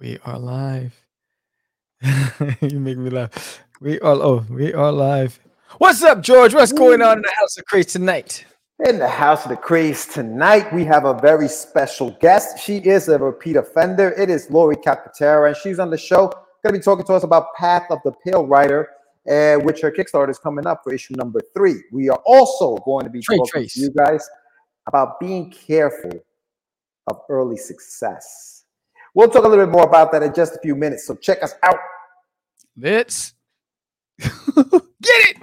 We are live. you make me laugh. We are oh, we are live. What's up, George? What's going on in the house of Craze tonight? In the House of the Craze tonight, we have a very special guest. She is a repeat offender. It is Laurie Calcaterra, and she's on the show. Going to be talking to us about Path of the Pale Rider, uh, which her Kickstarter is coming up for issue number three. We are also going to be talking Trace. to you guys about being careful of early success. We'll talk a little bit more about that in just a few minutes. So check us out. Let's get it.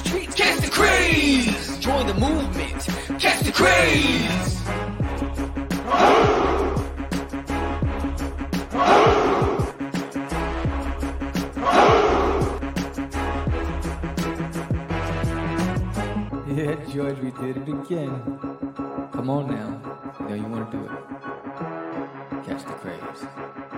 catch the craze. Join the movement, catch the craze. Yeah, George, we did it again. Come on now. Know you want to do it. Catch the craze.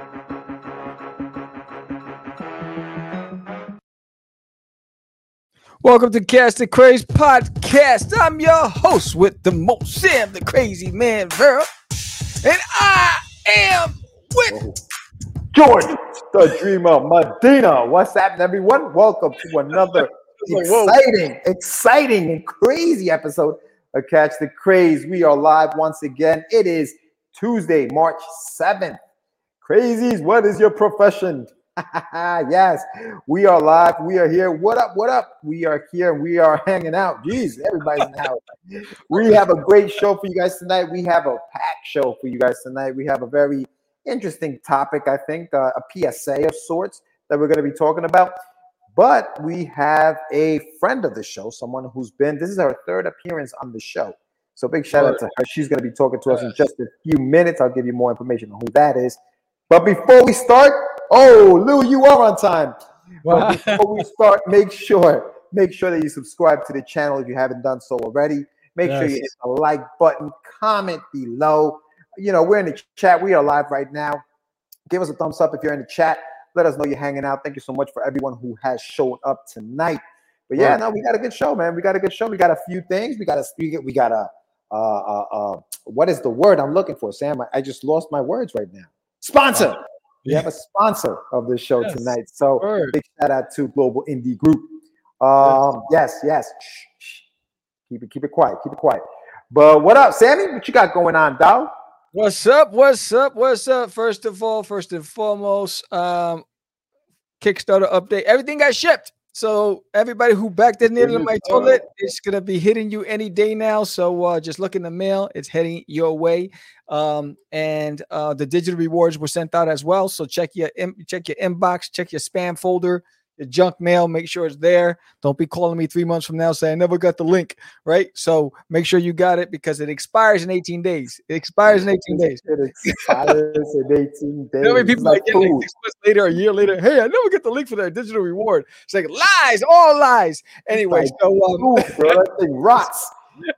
Welcome to Catch the Craze podcast. I'm your host with the most, Sam the Crazy Man Vera, and I am with George, the Dreamer Medina. What's happening, everyone? Welcome to another exciting, exciting, and crazy episode of Catch the Craze. We are live once again. It is Tuesday, March 7th. Crazies, what is your profession? yes, we are live. We are here. What up? What up? We are here. We are hanging out. Jeez, everybody's in the house. We have a great show for you guys tonight. We have a packed show for you guys tonight. We have a very interesting topic, I think, uh, a PSA of sorts that we're going to be talking about. But we have a friend of the show, someone who's been, this is her third appearance on the show. So big shout out to her. She's going to be talking to us in just a few minutes. I'll give you more information on who that is. But before we start, oh, Lou, you are on time. But before we start, make sure, make sure that you subscribe to the channel if you haven't done so already. Make sure you hit the like button, comment below. You know, we're in the chat. We are live right now. Give us a thumbs up if you're in the chat. Let us know you're hanging out. Thank you so much for everyone who has showed up tonight. But yeah, Right. no, we got a good show, man. We got a good show. We got a few things. We got a we got, we got a uh, uh, uh, what is the word I'm looking for, Sam? I, I just lost my words right now. Sponsor. We have a sponsor of this show Yes. tonight. So Word. big shout out to Global Indie Group. Um, yes, yes. Shh, shh. Keep it, keep it quiet, keep it quiet. But what up, Sammy? What you got going on, dog? What's up? What's up? What's up? First of all, first and foremost, um, Kickstarter update. Everything got shipped. So everybody who backed the needle in my toilet, it's gonna be hitting you any day now. So uh, just look in the mail; it's heading your way. Um, and uh, the digital rewards were sent out as well. So check your check your inbox, check your spam folder, your junk mail. Make sure it's there. Don't be calling me three months from now saying I never got the link. Right? So make sure you got it because it expires in 18 days. It expires in 18 days. It expires in 18 days. You know how many people like like, get like six months later, a year later, hey, I never get the link for that digital reward. It's like lies, all lies. Anyway, like so um, bro. That thing rots.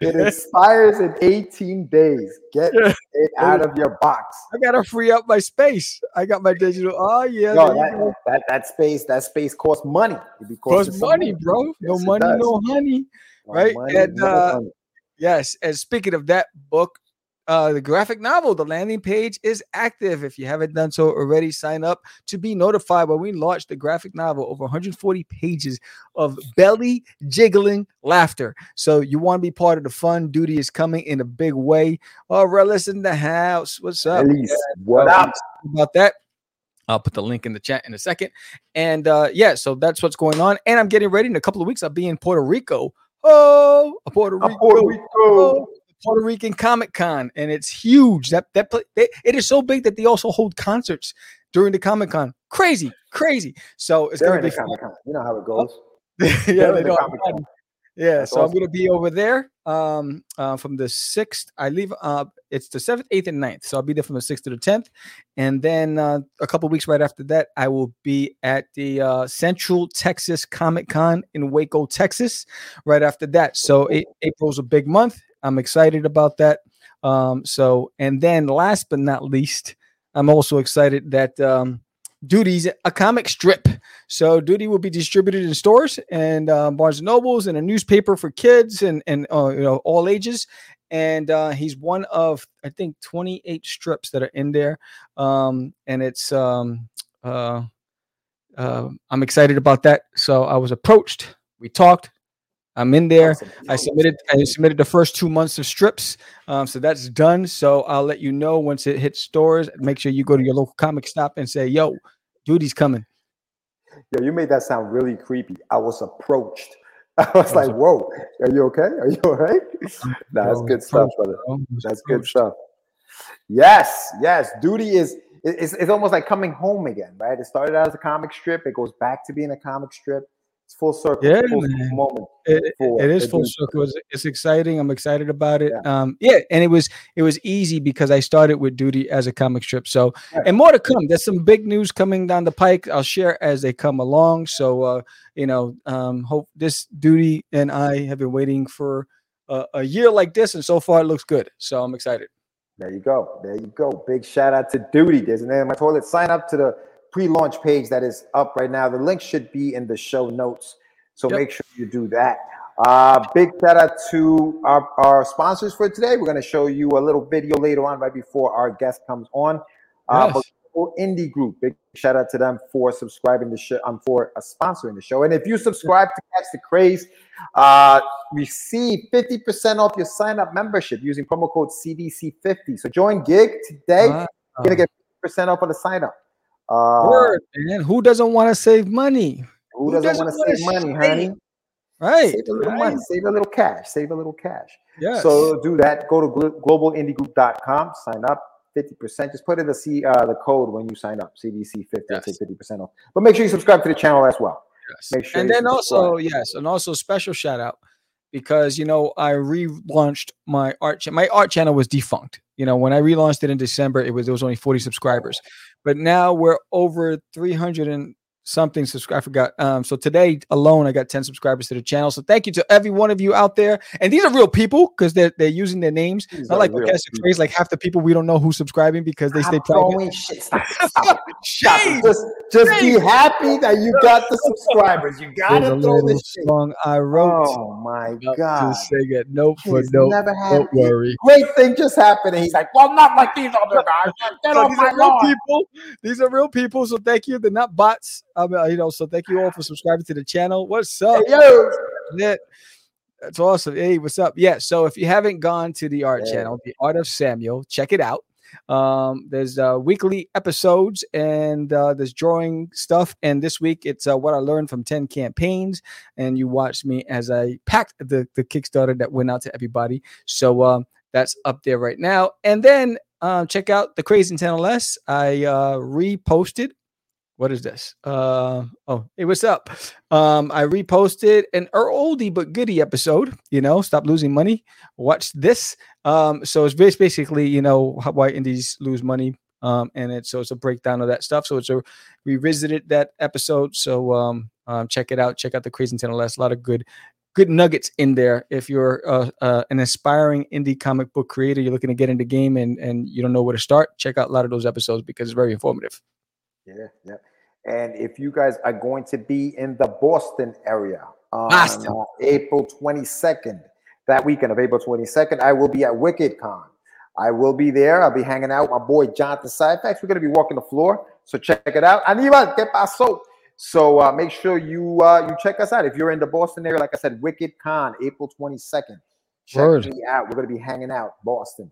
It expires in 18 days. Get Yeah. it out of your box. I gotta free up my space. I got my digital. Oh yeah, No, there you go. that, that, that space, that space costs money. It costs money, bro. No Yes, money, no honey. No right? money, And, no uh. Yes. And speaking of that book, uh, the graphic novel, the landing page is active. If you haven't done so already, sign up to be notified when we launch the graphic novel. Over 140 pages of belly jiggling laughter. So you want to be part of the fun. Duty is coming in a big way. All right, listen in the house. What's up? Elise, what up? about that. I'll put the link in the chat in a second. And uh yeah, so that's what's going on. And I'm getting ready in a couple of weeks. I'll be in Puerto Rico. Oh, Puerto Rico. Puerto Rico. Oh, Puerto Rican Comic Con, and it's huge. That that they, it is so big that they also hold concerts during the Comic Con. Crazy, crazy. So it's gonna be. Comic Con. You know how it goes. yeah, they don't. Yeah, so awesome. I'm gonna be over there um uh, from the sixth. I leave uh it's the seventh, eighth, and 9th. So I'll be there from the sixth to the tenth, and then uh, a couple weeks right after that, I will be at the uh, Central Texas Comic Con in Waco, Texas. Right after that, so it, April's a big month. I'm excited about that. Um, so and then last but not least, I'm also excited that um Duty's a comic strip. So Duty will be distributed in stores and uh, Barnes and Nobles and a newspaper for kids and and uh, you know all ages. And uh, he's one of I think 28 strips that are in there, um, and it's um, uh, uh, I'm excited about that. So I was approached, we talked. I'm in there. Awesome. I submitted. I submitted the first two months of strips, um, so that's done. So I'll let you know once it hits stores. Make sure you go to your local comic stop and say, "Yo, Duty's coming. Yeah, you made that sound really creepy. I was approached. I was like, "Whoa, are you okay? Are you all right?" that's good stuff, brother. That's good stuff. Yes, yes. Duty is it's, it's almost like coming home again, right? It started out as a comic strip. It goes back to being a comic strip it's full circle. Yeah, full moment. It, it is full circle. It's, it's, exciting. I'm excited about it. Yeah. Um, yeah, and it was it was easy because I started with Duty as a comic strip. So, yeah. and more to come. There's some big news coming down the pike. I'll share as they come along. So, uh, you know, um, hope this Duty and I have been waiting for uh, a year like this, and so far it looks good. So I'm excited. There you go. There you go. Big shout out to Duty. There's an Alien in my toilet. Sign up to the pre-launch page that is up right now. The link should be in the show notes, so yep. make sure you do that. Uh, big shout out to our, our sponsors for today. We're going to show you a little video later on, right before our guest comes on. Uh, yes. Indie Group, big shout out to them for subscribing the show. Um, for uh, sponsoring the show. And if you subscribe to Catch the Craze, uh, receive 50% off your sign up membership using promo code CDC50. So join Gig today. Wow. You're gonna get 50% off on the sign up. Uh, Word, man. Who doesn't want to save money? Who doesn't, doesn't want to save money, honey? Right. Save a little right. money. Save a little cash. Save a little cash. Yeah. So do that. Go to globalindiegroup.com. Sign up. 50%. Just put in the C uh, the code when you sign up. CDC 50 yes. take 50% off. But make sure you subscribe to the channel as well. Yes. Make sure and then also, yes, and also special shout out because you know I relaunched my art channel. My art channel was defunct. You know, when I relaunched it in December, it was there was only 40 subscribers. But now we're over 300 and something subscribe. I forgot. Um, so today alone, I got 10 subscribers to the channel. So thank you to every one of you out there. And these are real people because they're they're using their names. These Not like podcast crazy, like half the people we don't know who's subscribing because they stay private. Shit. Stop, stop, stop. Just just be happy that you got the subscribers. You gotta throw this song I wrote. Oh my god. To sing it. Nope, but no. Don't worry. Great thing just happened. And he's like, well, not like these other guys. Get so these are real people. These are real people. So thank you. They're not bots. Um, you know, so thank you all for subscribing to the channel. What's up? Hey, yo. That's awesome. Hey, what's up? Yeah. So if you haven't gone to the art yeah. channel, the Art of Samuel, check it out. Um, there's uh, weekly episodes and uh, there's drawing stuff. And this week it's uh, what I learned from 10 campaigns. And you watched me as I packed the, the Kickstarter that went out to everybody. So um, that's up there right now. And then uh, check out the Crazy Nintendo LS. I uh, reposted what is this? Uh, oh, hey, what's up? Um, I reposted an oldie but goodie episode. You know, stop losing money. Watch this. Um, so it's basically, you know, why indies lose money. Um, and it's so it's a breakdown of that stuff. So it's a revisited that episode. So um, um check it out. Check out the Crazy Nintendo LS. A lot of good, good nuggets in there. If you're uh, uh, an aspiring indie comic book creator, you're looking to get into game and and you don't know where to start, check out a lot of those episodes because it's very informative. Yeah, yeah. And if you guys are going to be in the Boston area on Boston. Uh, April 22nd, that weekend of April 22nd, I will be at Wicked Con. I will be there. I'll be hanging out with my boy Jonathan Syfax. We're going to be walking the floor. So check it out. Anima, que pasó? So uh, make sure you uh, you check us out. If you're in the Boston area, like I said, Wicked Con, April 22nd. Check Word. me out. We're going to be hanging out, Boston.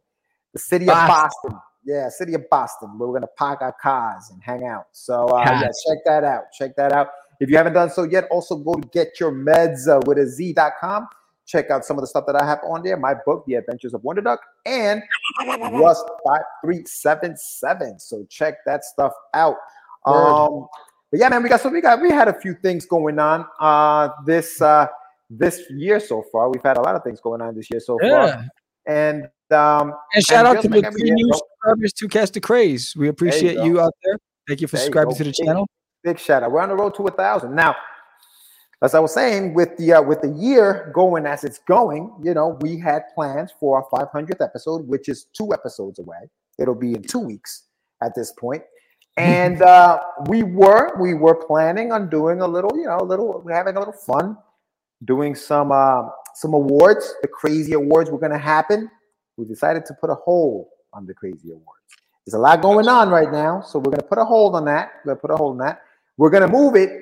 The city Boston. of Boston. Yeah, city of Boston, where we're gonna park our cars and hang out. So uh, yeah, check that out. Check that out. If you haven't done so yet, also go to get your meds uh, with a Z.com. Check out some of the stuff that I have on there. My book, The Adventures of Wonder Duck, and Rust 5377. So check that stuff out. Um, but yeah, man, we got so we got we had a few things going on uh this uh this year so far. We've had a lot of things going on this year so Yeah. far. And um And shout out to the three new subscribers to Catch the Craze. We appreciate go. you out there. Thank you for There subscribing go. to the Big- channel. big shout out. We're on the road to a thousand. Now, as I was saying, with the uh, with the year going as it's going, you know, we had plans for our 500th episode, which is two episodes away. It'll be in two weeks at this point. And uh, we were we were planning on doing a little, you know, a little having a little fun, doing some uh, some awards. The crazy awards were going to happen. We decided to put a hold on the crazy awards. There's a lot going on right now, so we're going to put a hold on that. We're going to put a hold on that. We're going to move it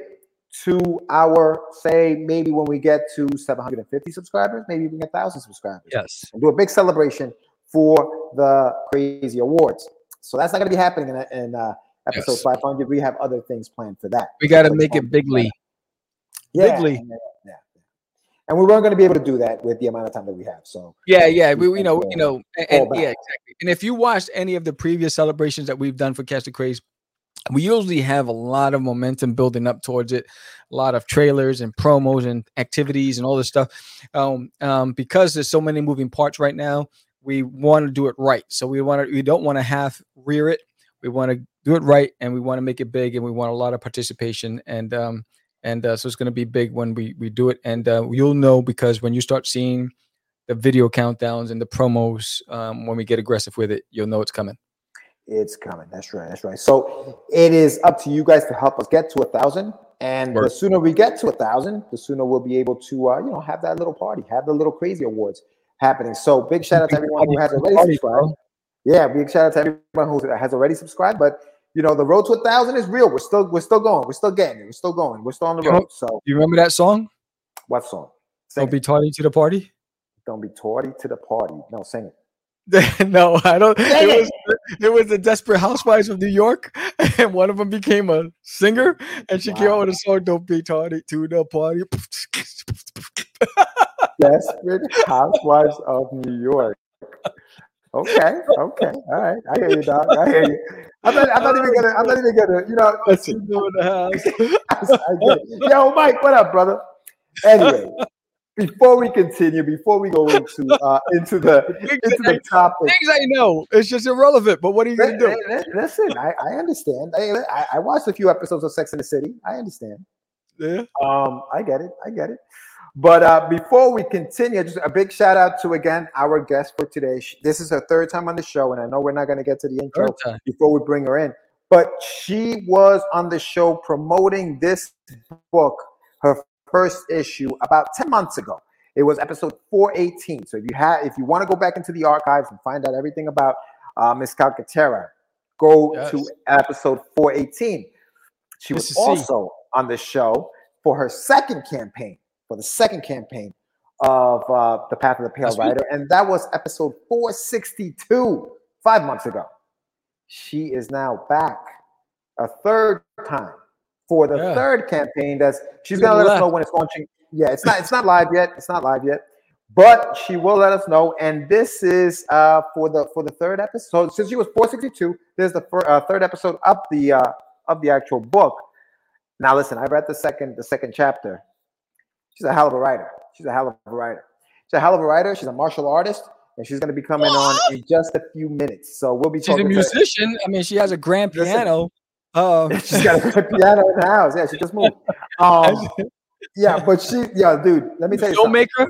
to our say maybe when we get to 750 subscribers, maybe even a thousand subscribers Yes. and do a big celebration for the crazy awards. So that's not going to be happening in, in uh, episode Yes. 500. We have other things planned for that. We got to make it bigly. Yeah, bigly. and, uh, yeah, yeah. And we weren't going to be able to do that with the amount of time that we have. So Yeah, yeah. We, you know, you know, and, and- yeah, exactly. And if you watched any of the previous celebrations that we've done for Catch the Craze, we usually have a lot of momentum building up towards it, a lot of trailers and promos and activities and all this stuff. Um, um, because there's so many moving parts right now, we want to do it right. So we want to, we don't want to half rear it. We want to do it right, and we want to make it big, and we want a lot of participation. And um, and uh, so it's going to be big when we we do it, and uh, you'll know because when you start seeing the video countdowns and the promos um, when we get aggressive with it, you'll know it's coming. it's coming. That's right. That's right. So it is up to you guys to help us get to a thousand. And the sooner we get to a thousand, the sooner we'll be able to, uh, you know, have that little party, have the little crazy awards happening. So big shout out to everyone who has already subscribed. Yeah, big shout out to everyone who has already subscribed. But you know, the road to a thousand is real. We're still we're still going. We're still getting it. We're still going. We're still on the road. So You remember that song? what song? Sing Don't it. be tardy to the party. Don't be tardy to the party. No, sing it. no, I don't. It was it was the Desperate Housewives of New York, and one of them became a singer, and she came out with a song. Don't be tardy to the party. Desperate Housewives of New York. Okay, okay, all right. I hear you, dog. I hear you. I'm not, I'm not even gonna. I'm not even gonna. You know, he doing in the house? I. Yo, Mike, what up, brother? Anyway, before we continue, before we go into uh into the into the topic, Things I know, it's just irrelevant. But what are you gonna do? li- li- listen, I, I understand. I I watched a few episodes of Sex in the City. I understand. Yeah. Um, I get it. I get it. But uh, before we continue, just a big shout out to again our guest for today. This is her third time on the show, and I know we're not going to get to the intro before we bring her in. But she was on the show promoting this book, her first issue, about 10 months ago. It was episode 418. So if you have if you want to go back into the archives and find out everything about uh, Miss Calcaterra, go Yes. to episode 418. She was also on the show for her second campaign, for the second campaign of uh, The Path of the Pale That's. Rider, and that was episode 462, five months ago. She is now back a third time for the Yeah. third campaign. That's she's Good gonna let us know when it's launching. Yeah, it's not it's not live yet. It's not live yet, but she will let us know. And this is uh for the for the third episode. Since she was 462, there's the fir- uh, third episode of the uh of the actual book. Now listen, I read the second the second chapter. She's a hell of a writer. She's a hell of a writer. She's a hell of a writer. She's a martial artist, and she's going to be coming on in just a few minutes. So we'll be She's a talking. to- musician. I mean, she has a grand piano. Uh, she's got a piano in the house. Yeah, she just moved. Um, yeah, but she, yeah, dude. Let me tell you something. filmmaker.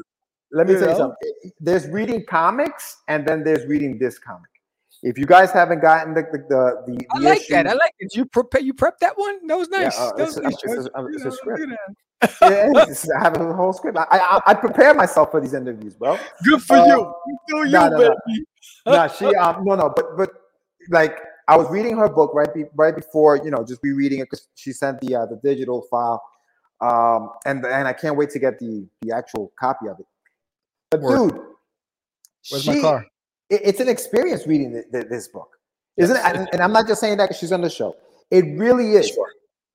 Let me you tell you something. There's reading comics, and then there's reading this comic. If you guys haven't gotten the the the, the, I like that. I like it. You prep. You prep that one. That was nice. uh, that it's was a- nice. it's a- George. it's a script. yeah, it's- I have a whole script. I, I I prepare myself for these interviews, bro. Good for Uh, you. You do you, no, no, no. baby. no, she um no no, but but like I was reading her book right be, right before you know just rereading it because she sent the uh, the digital file, um and and I can't wait to get the the actual copy of it. But Word. dude, Where's she- my car? It- it's an experience reading th- th- this book, isn't Yes. it? And, and I'm not just saying that because she's on the show. It really is. Sure.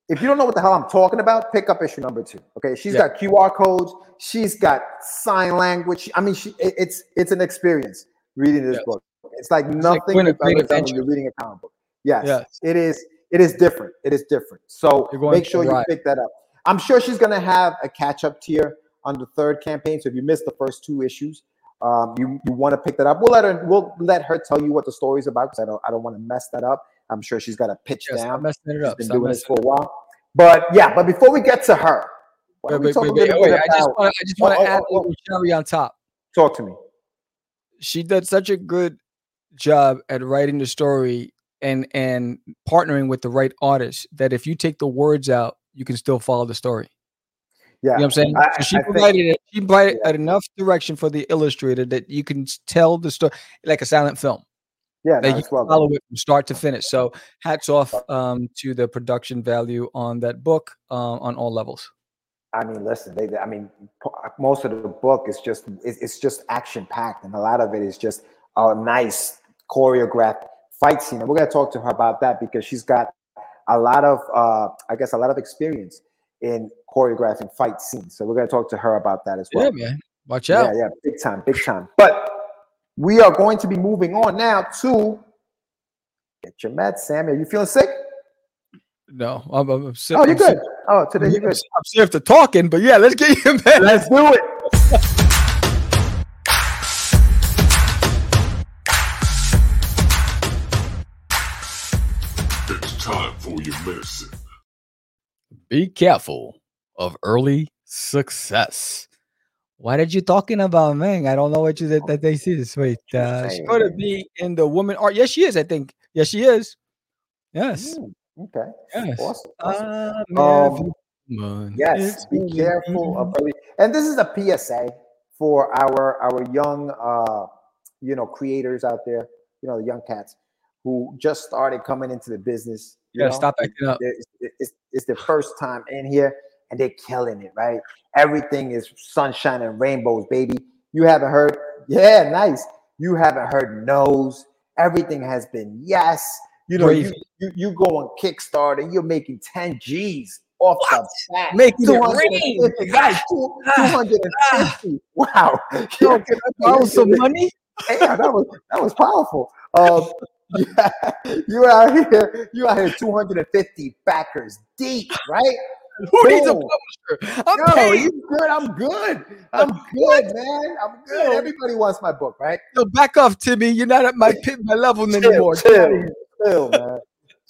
If you don't know what the hell I'm talking about, pick up issue number two. Okay, she's Yeah. got QR codes. She's got sign language. I mean, she it- it's it's an experience reading this Yes. book. It's like like nothing doing a you've ever done when you're reading a comic book. Yes, Yes. it is. it is different. It is different. So make sure you pick that up. I'm sure she's going to have a catch up tier on the third campaign. So if you missed the first two issues, um, you you want to pick that up. We'll let her we'll let her tell you what the story's about because I don't I don't want to mess that up. I'm sure she's got a pitch stop down. messing it She's up. been Stop doing this for a while. But yeah, but before we get to her, Wait, wait, wait, wait, wait, I just want I just want to Oh, oh, add a oh, little cherry on top. talk to me. She did such a good job at writing the story and and partnering with the right artist that if you take the words out, you can still follow the story. Yeah, You know what I'm saying? I- she think- provided it. She provided Yeah. enough direction for the illustrator that you can tell the story like a silent film. yeah, that no, you can well done. follow it from start to finish. So hats off um, to the production value on that book um, on all levels. I mean, listen, they, I mean, most of the book is just it's, it's just action packed, and a lot of it is just a nice choreographed fight scene. And we're gonna talk to her about that because she's got a lot of, uh, I guess, a lot of experience in choreographing fight scenes. So we're gonna talk to her about that as well. yeah, man. Watch out. yeah, yeah. big time, big time. But we are going to be moving on now to get your meds, Sam. Are you feeling sick? No, I'm, I'm, I'm sick. Oh, you're I'm good. sick- Oh, today you're good. I'm sick after talking, but yeah, let's get your meds. Let's do it. It's time for your medicine. Be careful of early success. What are you talking about, man? I don't know what you that, that they see this. Wait, uh, she's going to be in the woman art. Yes, she is. I think. Yes, she is. Yes. Mm, okay. Yes. Awesome. awesome. I'm Um. Yes, be careful of early. And this is a PSA for our our young uh you know creators out there, you know, the young cats who just started coming into the business. You gotta know? stop acting up. It's, it's, it's their first time in here and they're killing it, right? Everything is sunshine and rainbows, baby. You haven't heard, yeah, nice. You haven't heard no's. Everything has been yes. You know, you, you, you go on Kickstarter, you're making 10 G's off the bat. Making it 250, rain. guys, 250. Wow. Yo, can I borrow some money? Damn, that was that was powerful. Um, yeah, you out here, you out here, 250 backers deep, right? Who needs a publisher? I'm Yo, paying. you good? I'm good. I'm good, man. I'm good. Everybody wants my book, right? Yo, back off, Timmy. You're not at my pit, my level anymore. chill, chill, man.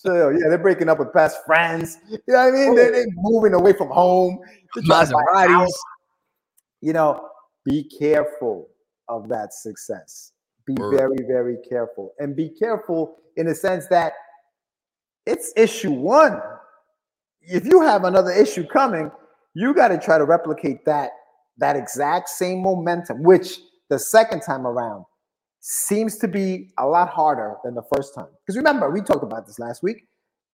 Chill. Yeah, they're breaking up with best friends. You know what I mean? They're, they're oh. moving away from home. They're trying to buy a Maseratis. You know, be careful of that success. Be Word. very, very careful. And be careful in the sense that it's issue one. If you have another issue coming, you got to try to replicate that that exact same momentum, which the second time around seems to be a lot harder than the first time. Because remember, we talked about this last week.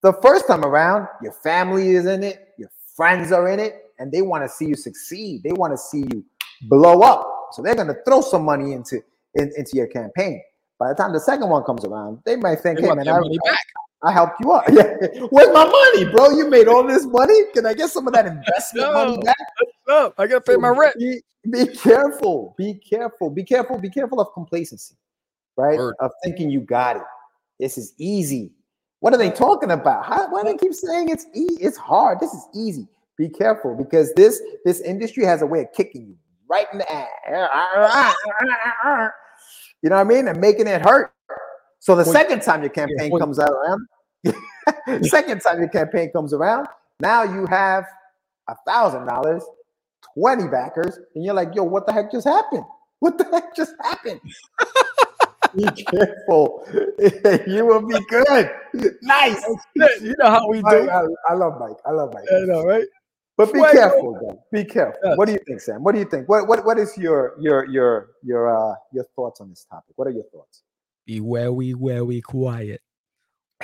The first time around, your family is in it, your friends are in it, and they want to see you succeed. They want to see you blow up. So they're going to throw some money into in, into your campaign. By the time the second one comes around, they might think, They "Hey, man, I. I helped you out. Yeah, where's my money, bro? You made all this money. Can I get some of that investment money back?" Oh, I gotta pay my rent. Be, be careful. Be careful. Be careful. Be careful of complacency, right? Word. Of thinking you got it. This is easy. What are they talking about? How, why do they keep saying it's e- it's hard? This is easy. Be careful because this this industry has a way of kicking you right in the ass. You know what I mean? And making it hurt. So the second time your campaign point. comes around, second time your campaign comes around, now you have a thousand dollars, 20 backers, and you're like, yo, what the heck just happened? What the heck just happened? be careful. you will be good. Nice. You know how we do. I, I love Mike. I love Mike. I know, right? But be Fuego. careful, though. Be careful. Yes. What do you think, Sam? What do you think? What what what is your your your your uh your thoughts on this topic? What are your thoughts? Be very, very quiet.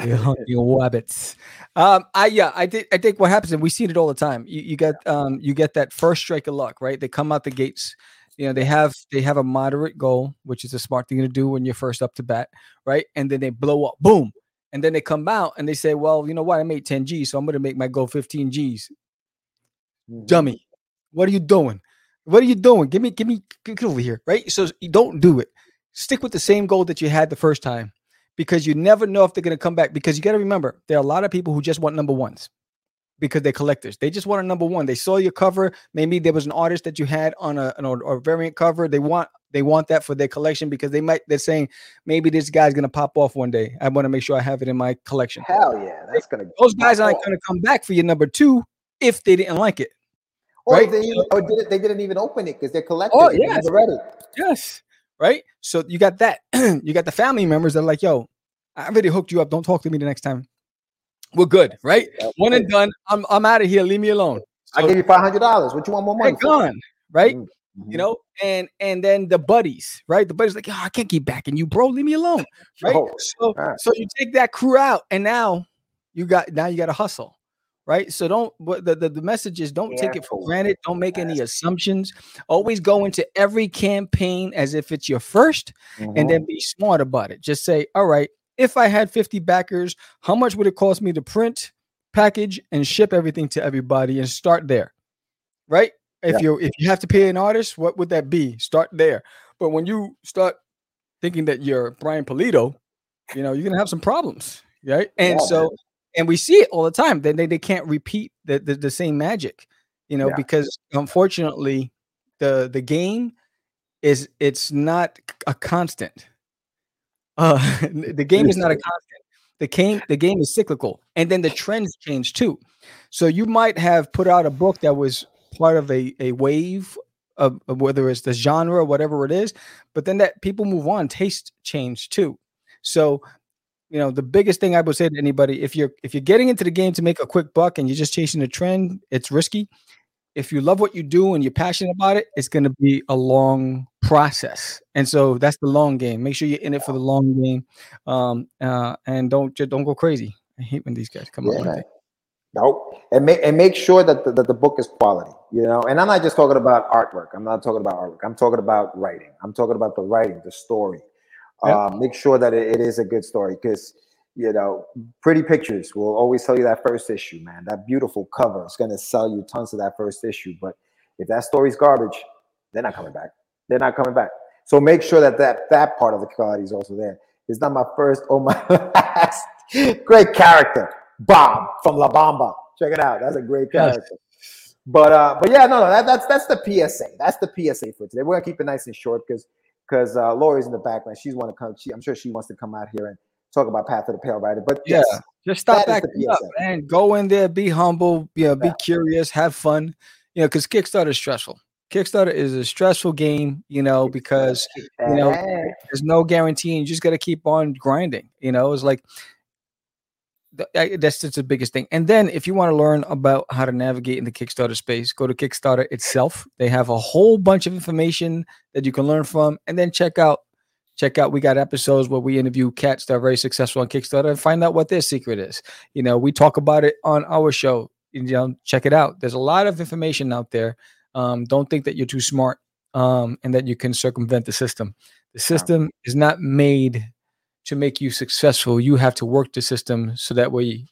We're hunting rabbits. Um, I yeah, I think I think what happens, and we see it all the time. You, you get um, you get that first strike of luck, right? They come out the gates. You know, they have they have a moderate goal, which is a smart thing to do when you're first up to bat, right? And then they blow up, boom, and then they come out and they say, "Well, you know what? I made 10 G's, so I'm going to make my goal 15 G's." Dummy. What are you doing? What are you doing? Give me, give me, get over here, right? So don't do it. Stick with the same goal that you had the first time, because you never know if they're going to come back. Because you got to remember, there are a lot of people who just want number ones because they're collectors. They just want a number one. They saw your cover. Maybe there was an artist that you had on a, an, or variant cover. They want they want that for their collection because they might they're saying maybe this guy's gonna pop off one day. I want to make sure I have it in my collection. Hell yeah, that's gonna. Those guys aren't gonna come back for your number two if they didn't like it. Or right? they, or did it, they didn't even open it because they're collectors. Oh yes, it. yes, right. So you got that. you got the family members that are like, yo, I already hooked you up. Don't talk to me the next time. We're good, right? That's One it. and done. I'm I'm out of here. Leave me alone. I So give you five hundred dollars. What you want more money? gone, right? Mhm, you mhm. know and and then the buddies right the buddies like oh, i can't keep backing you bro leave me alone right Oh, so right. so you take that crew out and now you got now you got to hustle right? So don't what the, the the message is don't take it for granted don't make any assumptions. Always go into every campaign as if it's your 1st Mhm. and then be smart about it. Just say all right if i had 50 backers how much would it cost me to print package and ship everything to everybody and start there? Right? If Yeah. you if you have to pay an artist what would that be? Start there. But when you start thinking that you're Brian Pulido you know you're gonna have some problems right? And Yeah, so man. And we see it all the time then they, they can't repeat the, the the same magic you know Yeah. because unfortunately the the game is it's not a constant. Uh the game is not a constant. The game the game is cyclical and then the trends change too. So you might have put out a book that was part of a, a wave of, of whether it's the genre or whatever it is but then that people move on taste change too. So you know the biggest thing i would say to anybody if you're if you're getting into the game to make a quick buck and you're just chasing a trend it's risky if you love what you do and you're passionate about it it's going to be a long process and so that's the long game make sure you're in it for the long game um uh and don't just don't go crazy i hate when these guys come Yeah, up Nope. And make and make sure that the, that the book is quality, you know. And I'm not just talking about artwork. I'm not talking about artwork. I'm talking about writing. I'm talking about the writing, the story. Uh, make sure that it, it is a good story because you know, pretty pictures will always tell you that first issue, man. That beautiful cover is going to sell you tons of that first issue. But if that story's garbage, they're not coming back. They're not coming back. So make sure that that, that part of the quality is also there. It's not my first or my last. Great character. Bob from La Bamba. Check it out. That's a great character. But uh, but yeah, no, no, that, that's that's the PSA. That's the PSA for today. We're gonna keep it nice and short because because uh, Laurie's in the background. She's want to come. She, I'm sure she wants to come out here and talk about Path of the Pale Rider. But Yeah. yes, Just stop back up and go in there, be humble, you know, be Yeah. curious, have fun. You know, because Kickstarter is stressful. Kickstarter is a stressful game, you know, because you know, there's no guarantee and you just got to keep on grinding. You know, it's like that's just the biggest thing. And then if you want to learn about how to navigate in the Kickstarter space, go to Kickstarter itself. They have a whole bunch of information that you can learn from, and then check out check out we got episodes where we interview cats that are very successful on kickstarter and find out what their secret is. You know we talk about it on our show. You know check it out. There's a lot of information out there. Um, don't think that you're too smart um, and that you can circumvent the system. The system is not made to make you successful you have to work the system so that way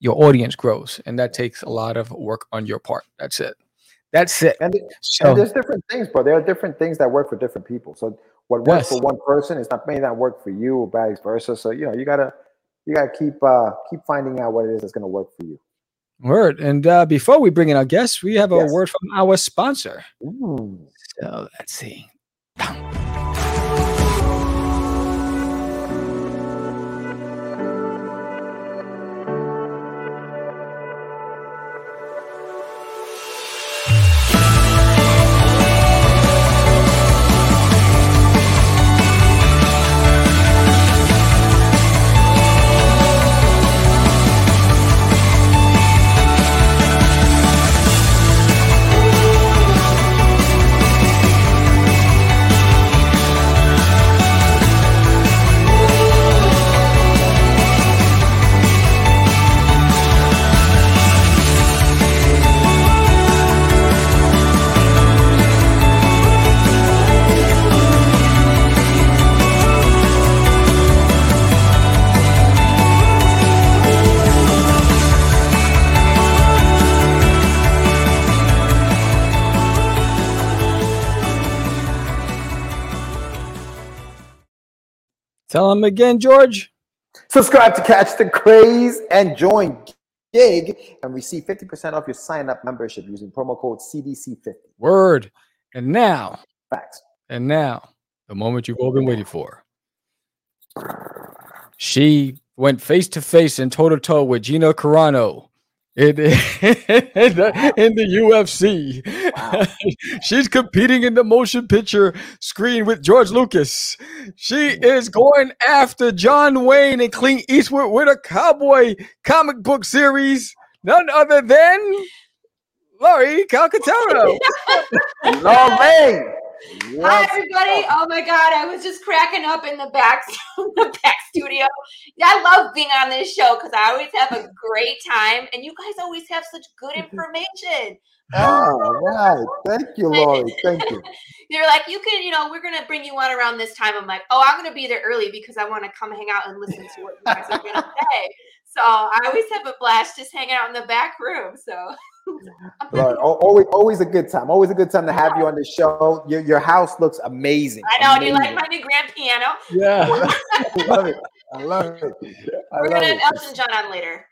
your audience grows and that takes a lot of work on your part that's it that's it and, so and there's different things, bro. There are different things that work for different people. So what works Yes. for one person is not may not work for you, or vice versa. So you know, you gotta you gotta keep uh keep finding out what it is that's gonna work for you. Word. And uh, before we bring in our guests, we have a Yes. word from our sponsor. Ooh. So let's see. Tell him again, George. Subscribe to Catch the Craze and join Gig and receive 50% off your sign up membership using promo code CDC50. Word. And now, Facts. and now, the moment you've all been waiting for. She went face to face and toe to toe with Gina Carano in, in, the, in the UFC. She's competing in the motion picture screen with George Lucas. She is going after John Wayne and Clint Eastwood with a cowboy comic book series. None other than Laurie Calcaterra. Lauren! Hi everybody! up? Oh my god, I was just cracking up in the back, the back studio. I love being on this show because I always have a great time, and you guys always have such good information. All oh, right. Thank you, Laurie. Thank you. You're like, you can, you know, we're gonna bring you on around this time. I'm like, oh, I'm gonna be there early because I want to come hang out and listen to what you guys are gonna say. So I always have a blast just hanging out in the back room. So I'm Laurie, al- always, always a good time. Always a good time to have you on the show. Your, your house looks amazing. I know. Do you like my new grand piano? Yeah. I love it. I love it. I We're love gonna it. have Elton John on later.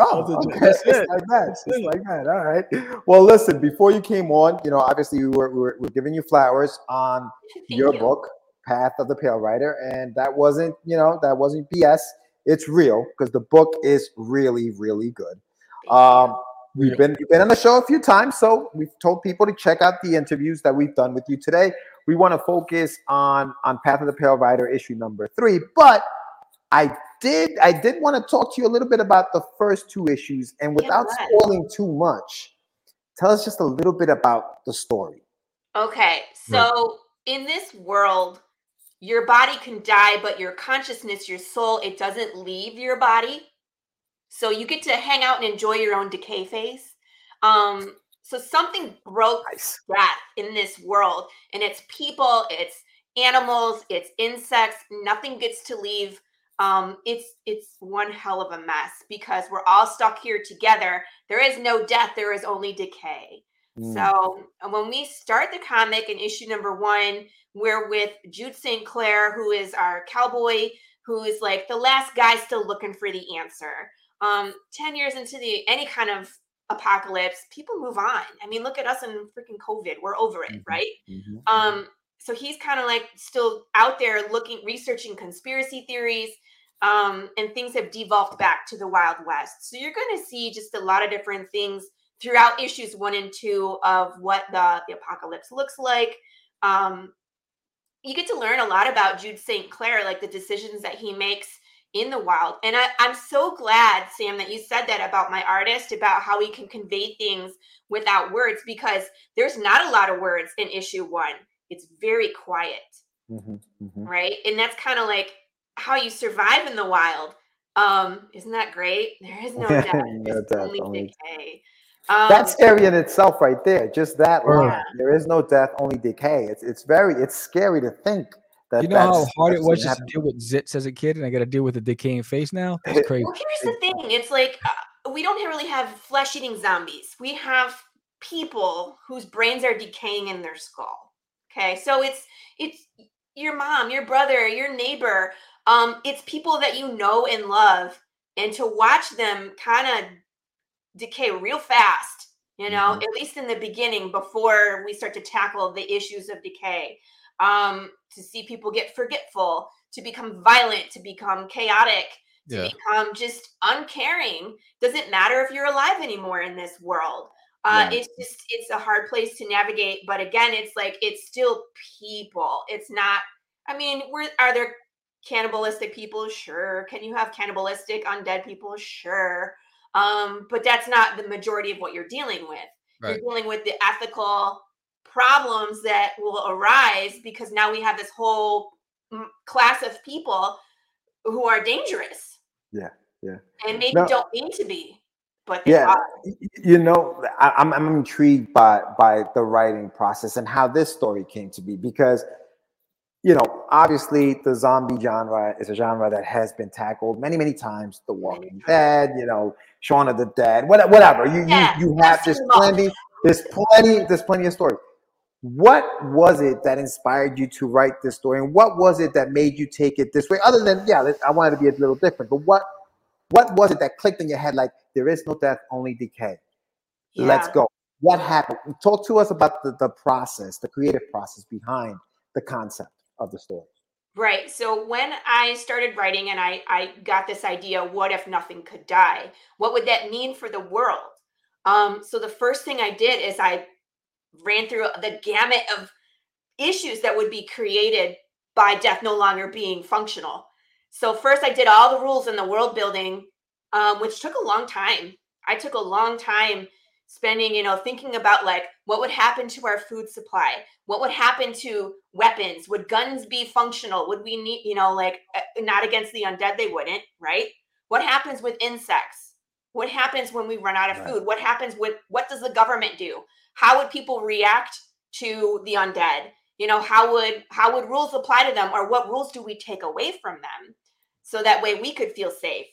Oh, okay. That's It's it. like that. It's like that. All right. Well, listen. Before you came on, you know, obviously we were, we were, we were giving you flowers on Thank your you. book, Path of the Pale Rider, and that wasn't, you know, that wasn't BS. It's real because the book is really, really good. Um, we've been you've been on the show a few times, so we've told people to check out the interviews that we've done with you today. We want to focus on on Path of the Pale Rider issue number three, but I did I did want to talk to you a little bit about the first two issues, and without let's. spoiling too much, tell us just a little bit about the story. Okay, so in this world, your body can die, but your consciousness, your soul, it doesn't leave your body. So you get to hang out and enjoy your own decay phase. Um, so something broke Nice. death in this world, and it's people, it's animals, it's insects. Nothing gets to leave. Um, it's it's one hell of a mess because we're all stuck here together. There is no death. There is only decay. Mm. So when we start the comic in issue number one, we're with Jude St. Clair, who is our cowboy, who is like the last guy still looking for the answer. Um, 10 years into the any kind of apocalypse, people move on. I mean, look at us in freaking COVID. We're over it, Mhm. right? Mhm. Um, so he's kind of like still out there looking, researching conspiracy theories, um, and things have devolved back to the Wild West. So you're going to see just a lot of different things throughout issues one and two of what the, the apocalypse looks like. Um, you get to learn a lot about Jude St. Clair, like the decisions that he makes in the wild. And I, I'm so glad, Sam, that you said that about my artist, about how he can convey things without words, because there's not a lot of words in issue one. It's very quiet, Mhm. Mhm. right? And that's kind of like how you survive in the wild. Um, isn't that great? There is no death. No death, only only- decay. Um, That's scary in itself, right there. Just that Word. line. There is no death, only decay. It's it's very it's scary to think that. You know how hard it was gonna just to deal with zits as a kid, and I got to deal with a decaying face now. That's crazy. Well, here's the thing. It's like uh, we don't really have flesh-eating zombies. We have people whose brains are decaying in their skull. Okay, so it's it's your mom, your brother, your neighbor. Um, it's people that you know and love, and to watch them kind of decay real fast. You know, Mhm. at least in the beginning, before we start to tackle the issues of decay. Um, to see people get forgetful, to become violent, to become chaotic, to Yeah. become just uncaring. Doesn't matter if you're alive anymore in this world. Uh Right. it's just it's a hard place to navigate but again it's like it's still people. It's not i mean we're are there cannibalistic people? Sure. Can you have cannibalistic undead people? Sure. Um but that's not the majority of what you're dealing with. Right. you're dealing with the ethical problems that will arise because now we have this whole mm, class of people who are dangerous Yeah, yeah. and maybe No. don't need to be but they Yeah, are. you know, I, I'm I'm intrigued by by the writing process and how this story came to be because, you know, obviously the zombie genre is a genre that has been tackled many many times. The Walking Dead, you know, Shaun of the Dead, what- whatever. You Yeah, you you have seen there's them all. plenty there's plenty there's plenty of stories. What was it that inspired you to write this story? And what was it that made you take it this way? Other than yeah i wanted to be a little different but what what was it that clicked in your head like there is no death only decay. Let's go. What happened? Talk to us about the, the process the creative process behind the concept of the story. Right. So when I started writing and I, I got this idea, what if nothing could die? What would that mean for the world? Um, so the first thing I did is I ran through the gamut of issues that would be created by death no longer being functional. So first I did all the rules in the world building, um, which took a long time. I took a long time spending, you know, thinking about like what would happen to our food supply, what would happen to weapons? Would guns be functional? Would we need you know like uh, not against the undead they wouldn't right? What happens with insects? What happens when we run out of Right. food? What happens with what does the government do how would people react to the undead? You know how would how would rules apply to them or what rules do we take away from them so that way we could feel safe?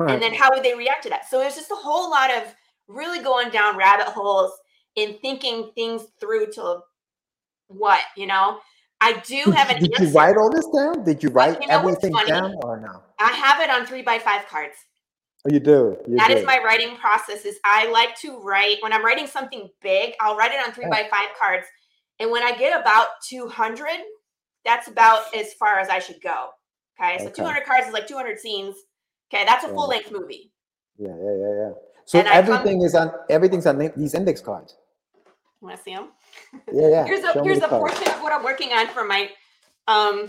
And then how would they react to that? So it's just a whole lot of really going down rabbit holes in thinking things through to what you know? I do have an did you write all this down? Did you write you know everything down or no? I have it on three by five cards you do you That is do. my writing process is i like to write when i'm writing something big i'll write it on three by five cards and when i get about 200 that's about as far as i should go okay so Okay. 200 cards is like 200 scenes okay that's a Yeah. full length movie yeah yeah yeah yeah so And I come- everything is on everything's on these index cards want to see them yeah yeah here's a me here's a cards. portion of what i'm working on for my um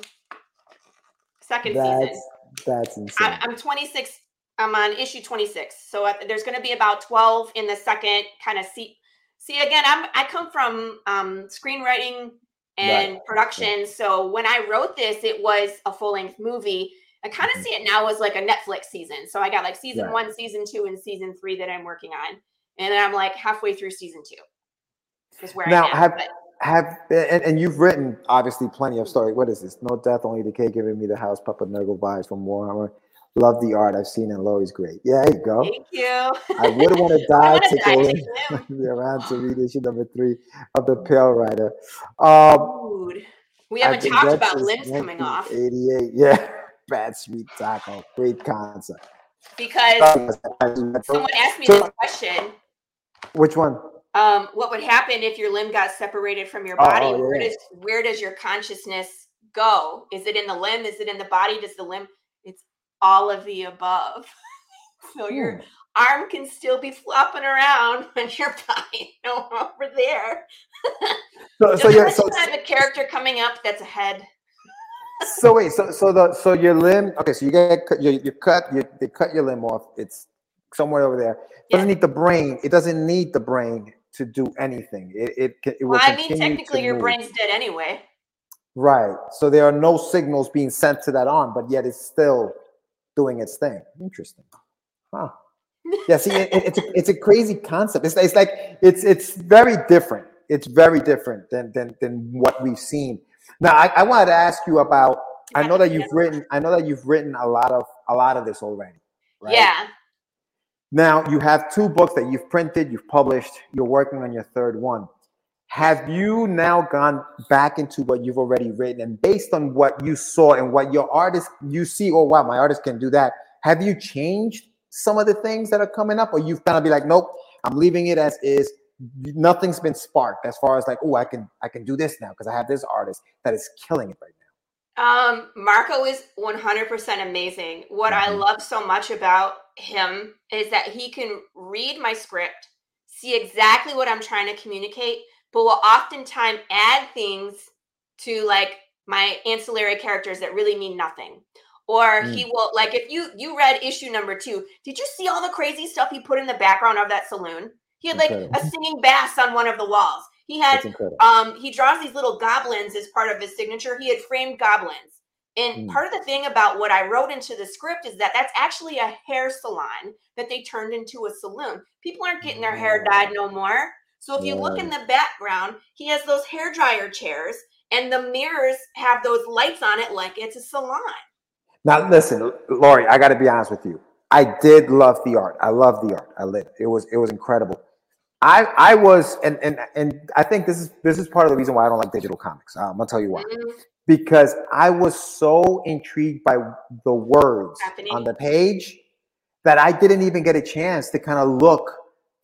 second that's season that's insane I'm, I'm 26. I'm on issue 26. So uh, there's going to be about 12 in the second kind of see. See again, I'm I come from um, screenwriting and production. So when I wrote this, it was a full length movie. I kind of Mhm. see it now as like a Netflix season. So I got like season Right. one, season two, and season three that I'm working on, and then I'm like halfway through season two. Is where Now, I am. have- but have and, and you've written obviously plenty of story. What is this? No death, only decay, giving me the house puppet Nurgle vibes from Warhammer. Love the art I've seen, and Laurie's great. Yeah, there you go. thank you. I wouldn't want to die die go in around to read issue number three of the Pale Rider. Um, Dude. We haven't talked about limbs coming off 88. Yeah, bad sweet taco. Great concept. because someone asked me So- this question Which one? um, what would happen if your limb got separated from your body oh, yeah, where does where does your consciousness go is it in the limb is it in the body does the limb all of the above so your arm can still be flopping around when you're no over there So, so you're imagine so, have a character coming up that's a head so wait, so so the so your limb. Okay, so you get cut- you you cut you they cut your limb off. It's somewhere over there. Doesn't Yeah. need the brain. It doesn't need the brain to do anything. It it, it will well i mean technically your move. brain's dead anyway Right. So there are no signals being sent to that arm, but yet it's still doing its thing. Interesting. Huh. Yeah. See, it, it- it's a, it's a crazy concept. It's, it's like it's it's very different. It's very different than than than what we've seen. Now, I, I wanted to ask you about. I know that you've written. I know that you've written a lot of a lot of this already. Right? yeah Now you have two books that you've printed, you've published, you're working on your third one. Have you now gone back into what you've already written and based on what you saw and what your artist you see, oh wow, my artist can do that. Have you changed some of the things that are coming up, or you've kind of be like, nope, I'm leaving it as is. Nothing's been sparked as far as like, oh, I can I can do this now because I have this artist that is killing it right now. Um, Marco is 100% amazing. What I Mhm. love so much about him is that he can read my script, see exactly what I'm trying to communicate, but will oftentimes add things to like my ancillary characters that really mean nothing. Or he will like if you you read issue number 2, did you see all the crazy stuff he put in the background of that saloon? He had like a singing bass on one of the walls. He had um he draws these little goblins as part of his signature he had framed goblins and Mm. part of the thing about what i wrote into the script is that that's actually a hair salon that they turned into a saloon people aren't getting their hair dyed no more so if you look in the background he has those hair dryer chairs and the mirrors have those lights on it like it's a salon Now listen, Laurie, I got to be honest with you. I did love the art. I love the art. I lit. It was it was incredible. I I was and and and I think this is this is part of the reason why I don't like digital comics. Uh, I'm gonna tell you why. Mhm. Because I was so intrigued by the words Happening. on the page that I didn't even get a chance to kind of look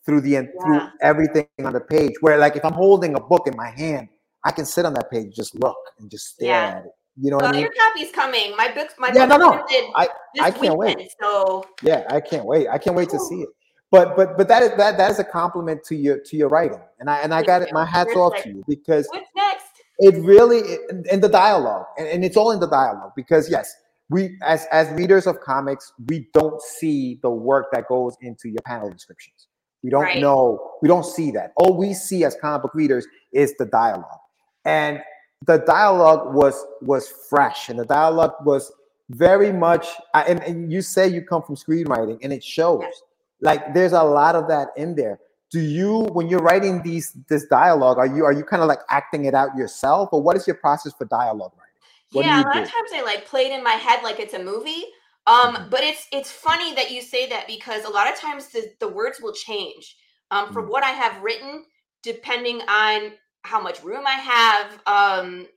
through the through Yeah. everything on the page. Where like if I'm holding a book in my hand, I can sit on that page, just look and just stare Yeah. at it. You know what I mean? your copy's coming. My book's my Yeah, no, book's no. I I can't wait. So Yeah, I can't wait. I can't wait to see it. But but but that is that that is a compliment to your to your writing, and I and I got it. My hats off to you because what's next? it really in, in the dialogue, and, and it's all in the dialogue. Because yes, we as as readers of comics, we don't see the work that goes into your panel descriptions. We don't Right. know. We don't see that. All we see as comic book readers is the dialogue, and the dialogue was was fresh, and the dialogue was very much. And, and you say you come from screenwriting, and it shows. Yes. Like there's a lot of that in there. Do you, when you're writing these this dialogue, are you are you kind of like acting it out yourself, or what is your process for dialogue writing? What do yeah, a lot do? of times I like play it in my head like it's a movie. Um, Mhm. but it's it's funny that you say that because a lot of times the, the words will change. Um, from Mm. what I have written, depending on how much room I have. Um,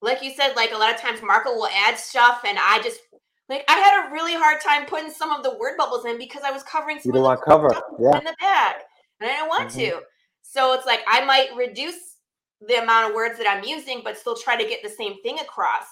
like you said, like a lot of times Marco will add stuff, and I just like I had a really hard time putting some of the word bubbles in because I was covering some You don't of want the cover, yeah. in the back, and I didn't want Mhm. to. So it's like I might reduce the amount of words that I'm using, but still try to get the same thing across.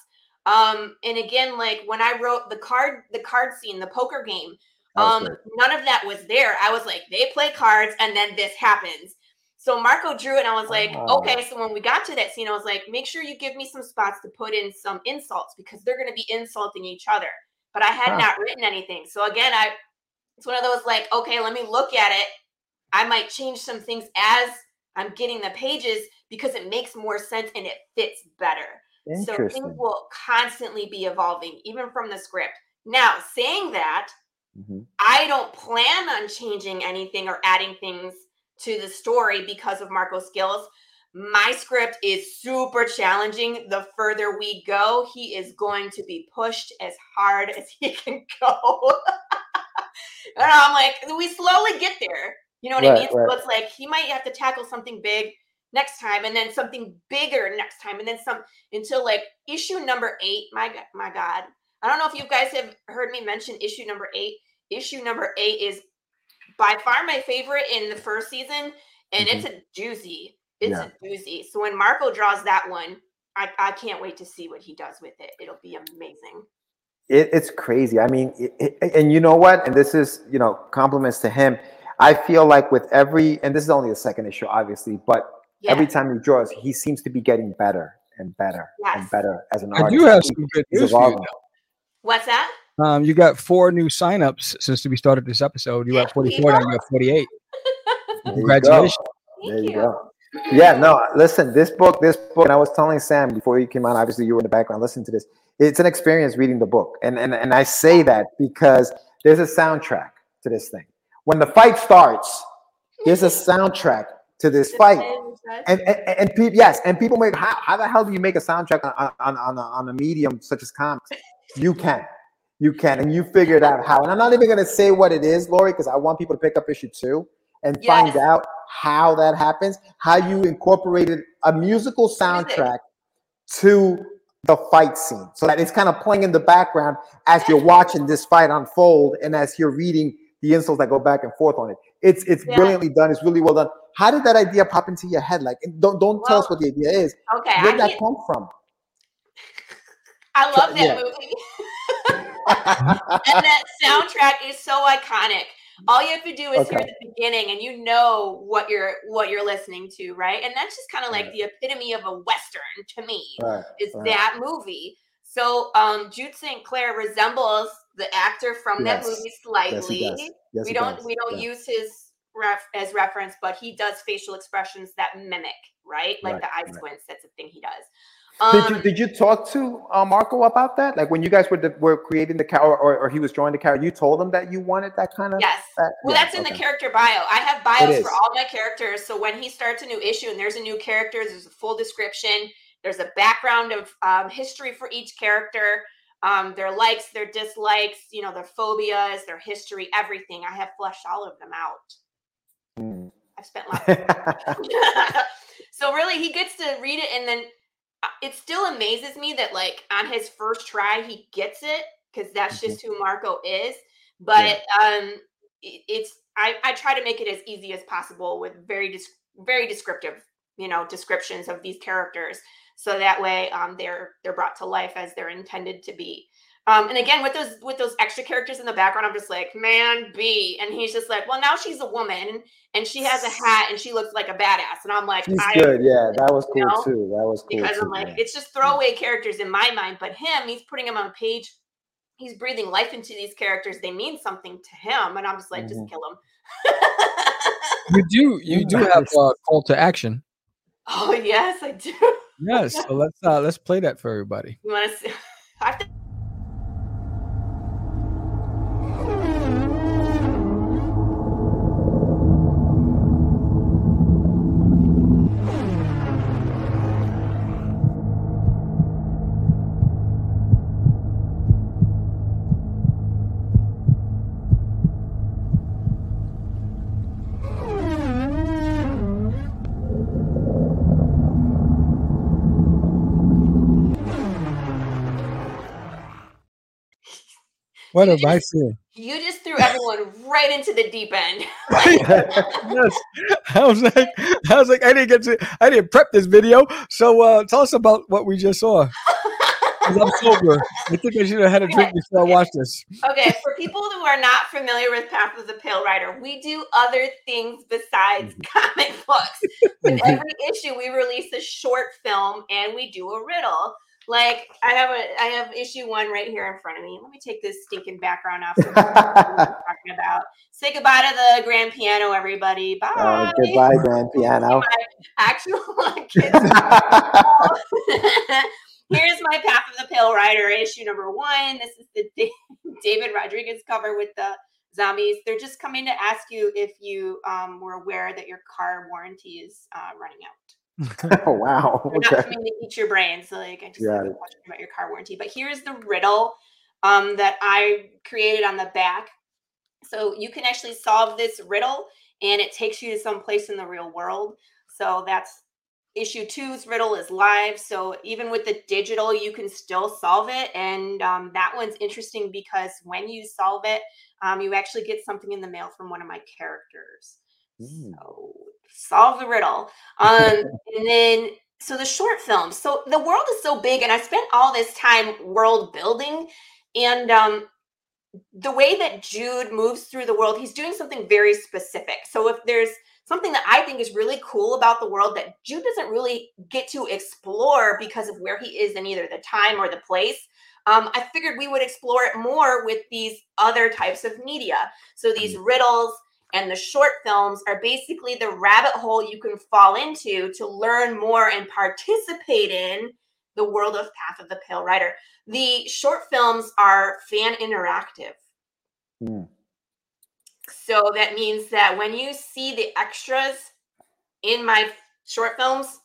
Um, and again, like when I wrote the card, the card scene, the poker game, um, none of that was there. I was like, they play cards, and then this happens. So Marco drew it, and I was like, Ah. okay. So when we got to that scene, I was like, make sure you give me some spots to put in some insults because they're going to be insulting each other. But I had Huh. not written anything. So again, I it's one of those like, okay, let me look at it. I might change some things as I'm getting the pages because it makes more sense and it fits better. So things will constantly be evolving, even from the script. Now, saying that, Mhm. I don't plan on changing anything or adding things to the story because of Marco's skills. My script is super challenging. The further we go, he is going to be pushed as hard as he can go. and I'm like, we slowly get there. You know what I Right, mean? So it's like he might have to tackle something big next time, and then something bigger next time, and then some until like issue number eight. My my God, I don't know if you guys have heard me mention issue number eight. Issue number eight is by far my favorite in the first season, and it's a doozy. It's Mm-hmm. Yeah. a doozy. So when Marco draws that one, I, I can't wait to see what he does with it. It'll be amazing. It, it's crazy. I mean, it, it- and you know what? And this is, you know, compliments to him. I feel like with every, and this is only the second issue, obviously, but Yeah. every time he draws, he seems to be getting better and better and better as an I artist. do have some good news for you. What's that? Um, you got four new signups since we started this episode. You got 44, now you got 48. There you go. Congratulations. There you you. go. Yeah, no, listen, this book, this book, and I was telling Sam before you came on, obviously you were in the background, listen to this. It's an experience reading the book. And and, and I say that because there's a soundtrack to this thing. When the fight starts, there's a soundtrack to this fight. And and, and people, yes, and people make how, how the hell do you make a soundtrack on on, on, a, on a medium such as comics? You can. You can, and you figured out how. And I'm not even gonna say what it is, Laurie, because I want people to pick up issue two and find out how that happens, how you incorporated a musical soundtrack to the fight scene. So that it's kind of playing in the background as you're watching this fight unfold and as you're reading the insults that go back and forth on it. It's it's Yeah. brilliantly done, it's really well done. How did that idea pop into your head? Like don't don't tell us what the idea is. Okay, Where did that come from? I love that yeah. movie. and that soundtrack is so iconic. All you have to do is hear Okay. the beginning and you know what you're what you're listening to, right? And that's just kind of like Right. the epitome of a western to me. Right, Is right. that movie. So um Jude St. Clair resembles the actor from that Yes. movie Yes, slightly. does. Yes, we don't we don't Yeah. use his ref as reference, but he does facial expressions that mimic, right? Like Right, the eye right. squints. That's a thing he does. Did Um, you did you talk to uh, Marco about that? Like when you guys were the, were creating the character, or, or he was drawing the character, you told him that you wanted that kind of. Yes. That? Well, Yeah, that's in the character bio. I have bios for all my characters. So when he starts a new issue and there's a new character, there's a full description. There's a background of um, history for each character, um, their likes, their dislikes, you know, their phobias, their history, everything. I have fleshed all of them out. Mm. I've spent lots. Of so really, he gets to read it, and then uh, it still amazes me that like on his first try he gets it because that's Mhm. just who Marco is. But um, it- it's I, I try to make it as easy as possible with very dis- very descriptive, you know, descriptions of these characters, so that way um, they're they're brought to life as they're intended to be. Um, and again, with those with those extra characters in the background, I'm just like, man, B, and he's just like, well, now she's a woman and she has a hat and she looks like a badass, and I'm like, He's I good. Yeah, that was You cool know, too. That was cool because too. I'm like, yeah. it's just throwaway characters in my mind, but him, he's putting them on a page. He's breathing life into these characters. They mean something to him, and I'm just like, Mhm. just kill him. You do you do have Nice. a call to action. oh yes, I do. Yes. So let's uh let's play that for everybody. You want to see? I have to What You I just- You just threw everyone right into the deep end. yes. I was like, I was like, I didn't get to, I didn't prep this video. So uh, tell us about what we just saw. I'm sober. I think I should have had a drink before I watched this. okay, for people who are not familiar with Path of the Pale Rider, we do other things besides comic books. With every issue, we release a short film and we do a riddle. Like I have a I have issue one right here in front of me. Let me take this stinking background off. So we know what we're talking about. Say goodbye to the grand piano, everybody. Bye. Uh, goodbye, grand piano. Actual. Here's my Path of the Pale Rider issue number one. This is the David Rodriguez cover with the zombies. They're just coming to ask you if you um, were aware that your car warranty is uh, running out. oh wow. They're not Okay. coming to eat your brains. So like I just Got have a question about your car warranty. But here's the riddle um, that I created on the back. So you can actually solve this riddle, and it takes you to some place in the real world. So that's issue two's riddle is live. So even with the digital, you can still solve it. And um, that one's interesting because when you solve it, um, you actually get something in the mail from one of my characters. Mm. So solve the riddle. Um, and then so the short film. So the world is so big, and I spent all this time world building, and um, the way that Jude moves through the world, he's doing something very specific. So if there's something that I think is really cool about the world that Jude doesn't really get to explore because of where he is in either the time or the place. Um, I figured we would explore it more with these other types of media. So these riddles and the short films are basically the rabbit hole you can fall into to learn more and participate in the world of Path of the Pale Rider. The short films are fan interactive. Mm. So that means that when you see the extras in my short films,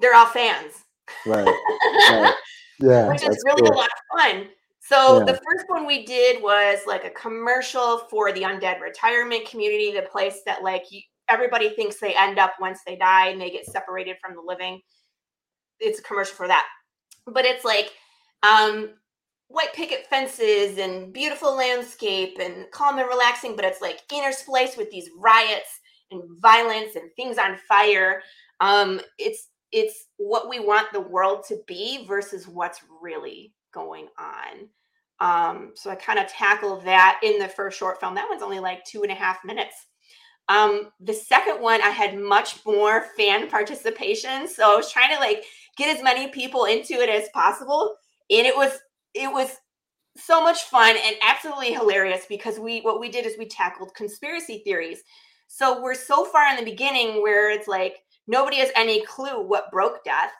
they're all fans. Right. right. Yeah. which is really cool. a lot of fun. So Yeah. the first one we did was like a commercial for the undead retirement community, the place that like you, everybody thinks they end up once they die and they get separated from the living. It's a commercial for that, but it's like um, white picket fences and beautiful landscape and calm and relaxing, but it's like interspliced with these riots and violence and things on fire. Um, it's it's what we want the world to be versus what's really going on. Um, so I kind of tackled that in the first short film. That one's only like two and a half minutes. Um, the second one, I had much more fan participation. So I was trying to like get as many people into it as possible. And it was it was so much fun and absolutely hilarious because we what we did is we tackled conspiracy theories. So we're so far in the beginning where it's like nobody has any clue what broke death.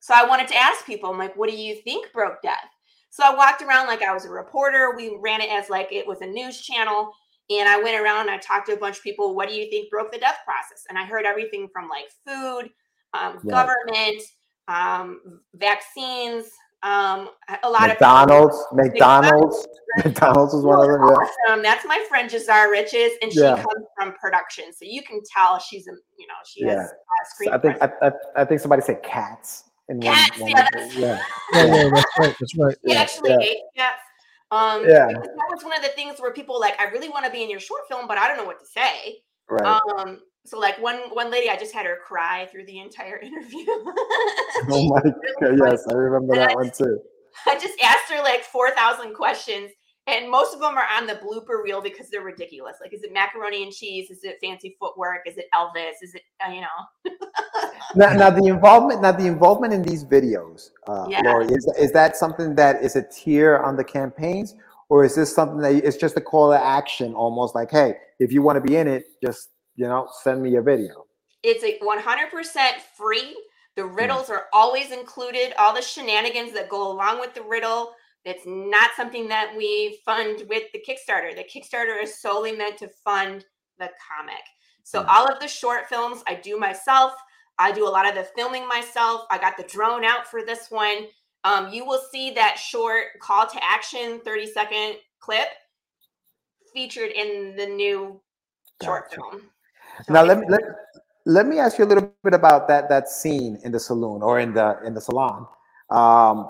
So I wanted to ask people, I'm like, what do you think broke death? So I walked around like I was a reporter. We ran it as like it was a news channel. And I went around and I talked to a bunch of people. What do you think broke the death process? And I heard everything from like food, um, Right. government, um, vaccines, Um, a lot of McDonald's, McDonald's, McDonald's was one of them. Yeah. Awesome. That's my friend Jazar Riches, and she Yeah. comes from production, so you can tell she's a you know she Yeah. has screen. I think. I, I, I think somebody said cats. In one- Cats, one yeah, of the- yeah. Yeah, yeah, that's right. That's right. He Yeah, actually yeah. hates cats. Um, Yeah. that was one of the things where people like, I really want to be in your short film, but I don't know what to say. Right. Um, so like one one lady, I just had her cry through the entire interview. oh my god, yes, I remember And that I one too. I just asked her like four thousand questions, and most of them are on the blooper reel because they're ridiculous. Like, is it macaroni and cheese? Is it fancy footwork? Is it Elvis? Is it uh, you know? Now, now the involvement, now the involvement in these videos, uh, Yeah. Laurie, is is that something that is a tier on the campaigns, or is this something that it's just a call to action, almost like, hey, if you want to be in it, just you know, send me your video. It's a 100% free. The Hmm. riddles are always included, all the shenanigans that go along with the riddle. It's not something that we fund with the Kickstarter. The Kickstarter is solely meant to fund the comic. So Hmm. all of the short films I do myself. I do a lot of the filming myself. I got the drone out for this one. Um, you will see that short call to action 30 second clip featured in the new short Gotcha. film. So Now let me let, let me ask you a little bit about that that scene in the saloon or in the in the salon. Um,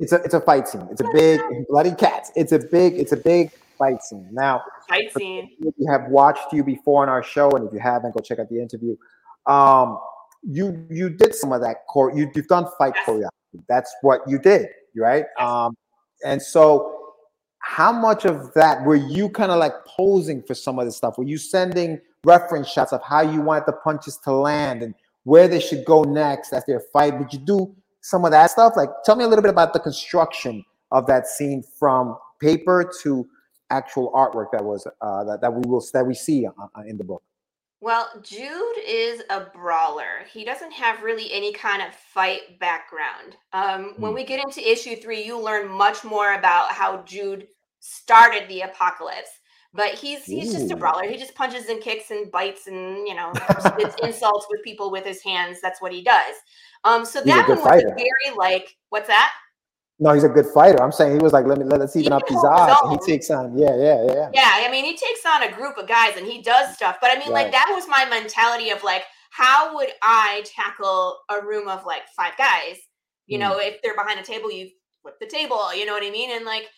it's a it's a fight scene. It's a big bloody cats. It's a big it's a big fight scene. Now fight scene. if you have watched you before on our show, and if you haven't, go check out the interview. Um, you you did some of that core. You, you've done fight Yes. choreography. That's what you did, right? Yes. Um, and so, how much of that were you kind of like posing for some of this stuff? Were you sending reference shots of how you want the punches to land and where they should go next as they're fighting? Did you do some of that stuff? Like, tell me a little bit about the construction of that scene from paper to actual artwork that was uh, that, that we will that we see uh, uh, in the book. Well, Jude is a brawler. He doesn't have really any kind of fight background. Um, when Hmm. we get into issue three, you learn much more about how Jude started the apocalypse. But he's he's just a brawler. He just punches and kicks and bites and you know spits insults with people with his hands. That's what he does. Um, so He's that one was fighter. very like what's that? No, he's a good fighter. I'm saying he was like, let me let us even He up his odds. And he takes on, yeah, yeah, yeah. Yeah, I mean, he takes on a group of guys and he does stuff. But I mean, Right. like that was my mentality of like, how would I tackle a room of like five guys? You Hmm. know, if they're behind a table, you flip the table. You know what I mean? And like,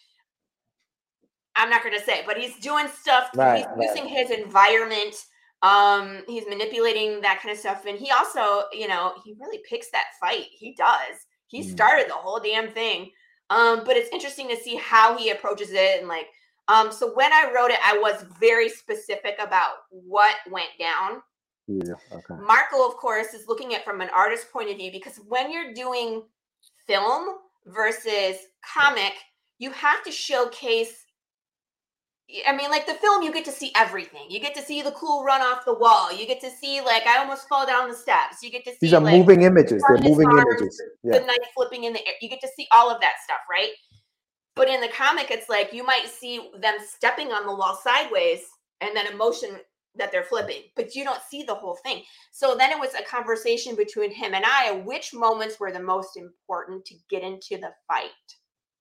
I'm not gonna say, but he's doing stuff. Right, he's right. using his environment. Um, he's manipulating that kind of stuff, and he also, you know, he really picks that fight. He does. He Hmm. started the whole damn thing. Um, but it's interesting to see how he approaches it and like um, so when I wrote it, I was very specific about what went down. Yeah, okay. Marco, of course, is looking at from an artist point of view because when you're doing film versus comic, you have to showcase. I mean, like the film, you get to see everything. You get to see the cool run off the wall. You get to see like I almost fall down the steps. You get to see These are like, moving images. They're moving arms, images. Yeah. the knife flipping in the air. You get to see all of that stuff, right? But in the comic, it's like you might see them stepping on the wall sideways and then emotion that they're flipping, but you don't see the whole thing. So then it was a conversation between him and I which moments were the most important to get into the fight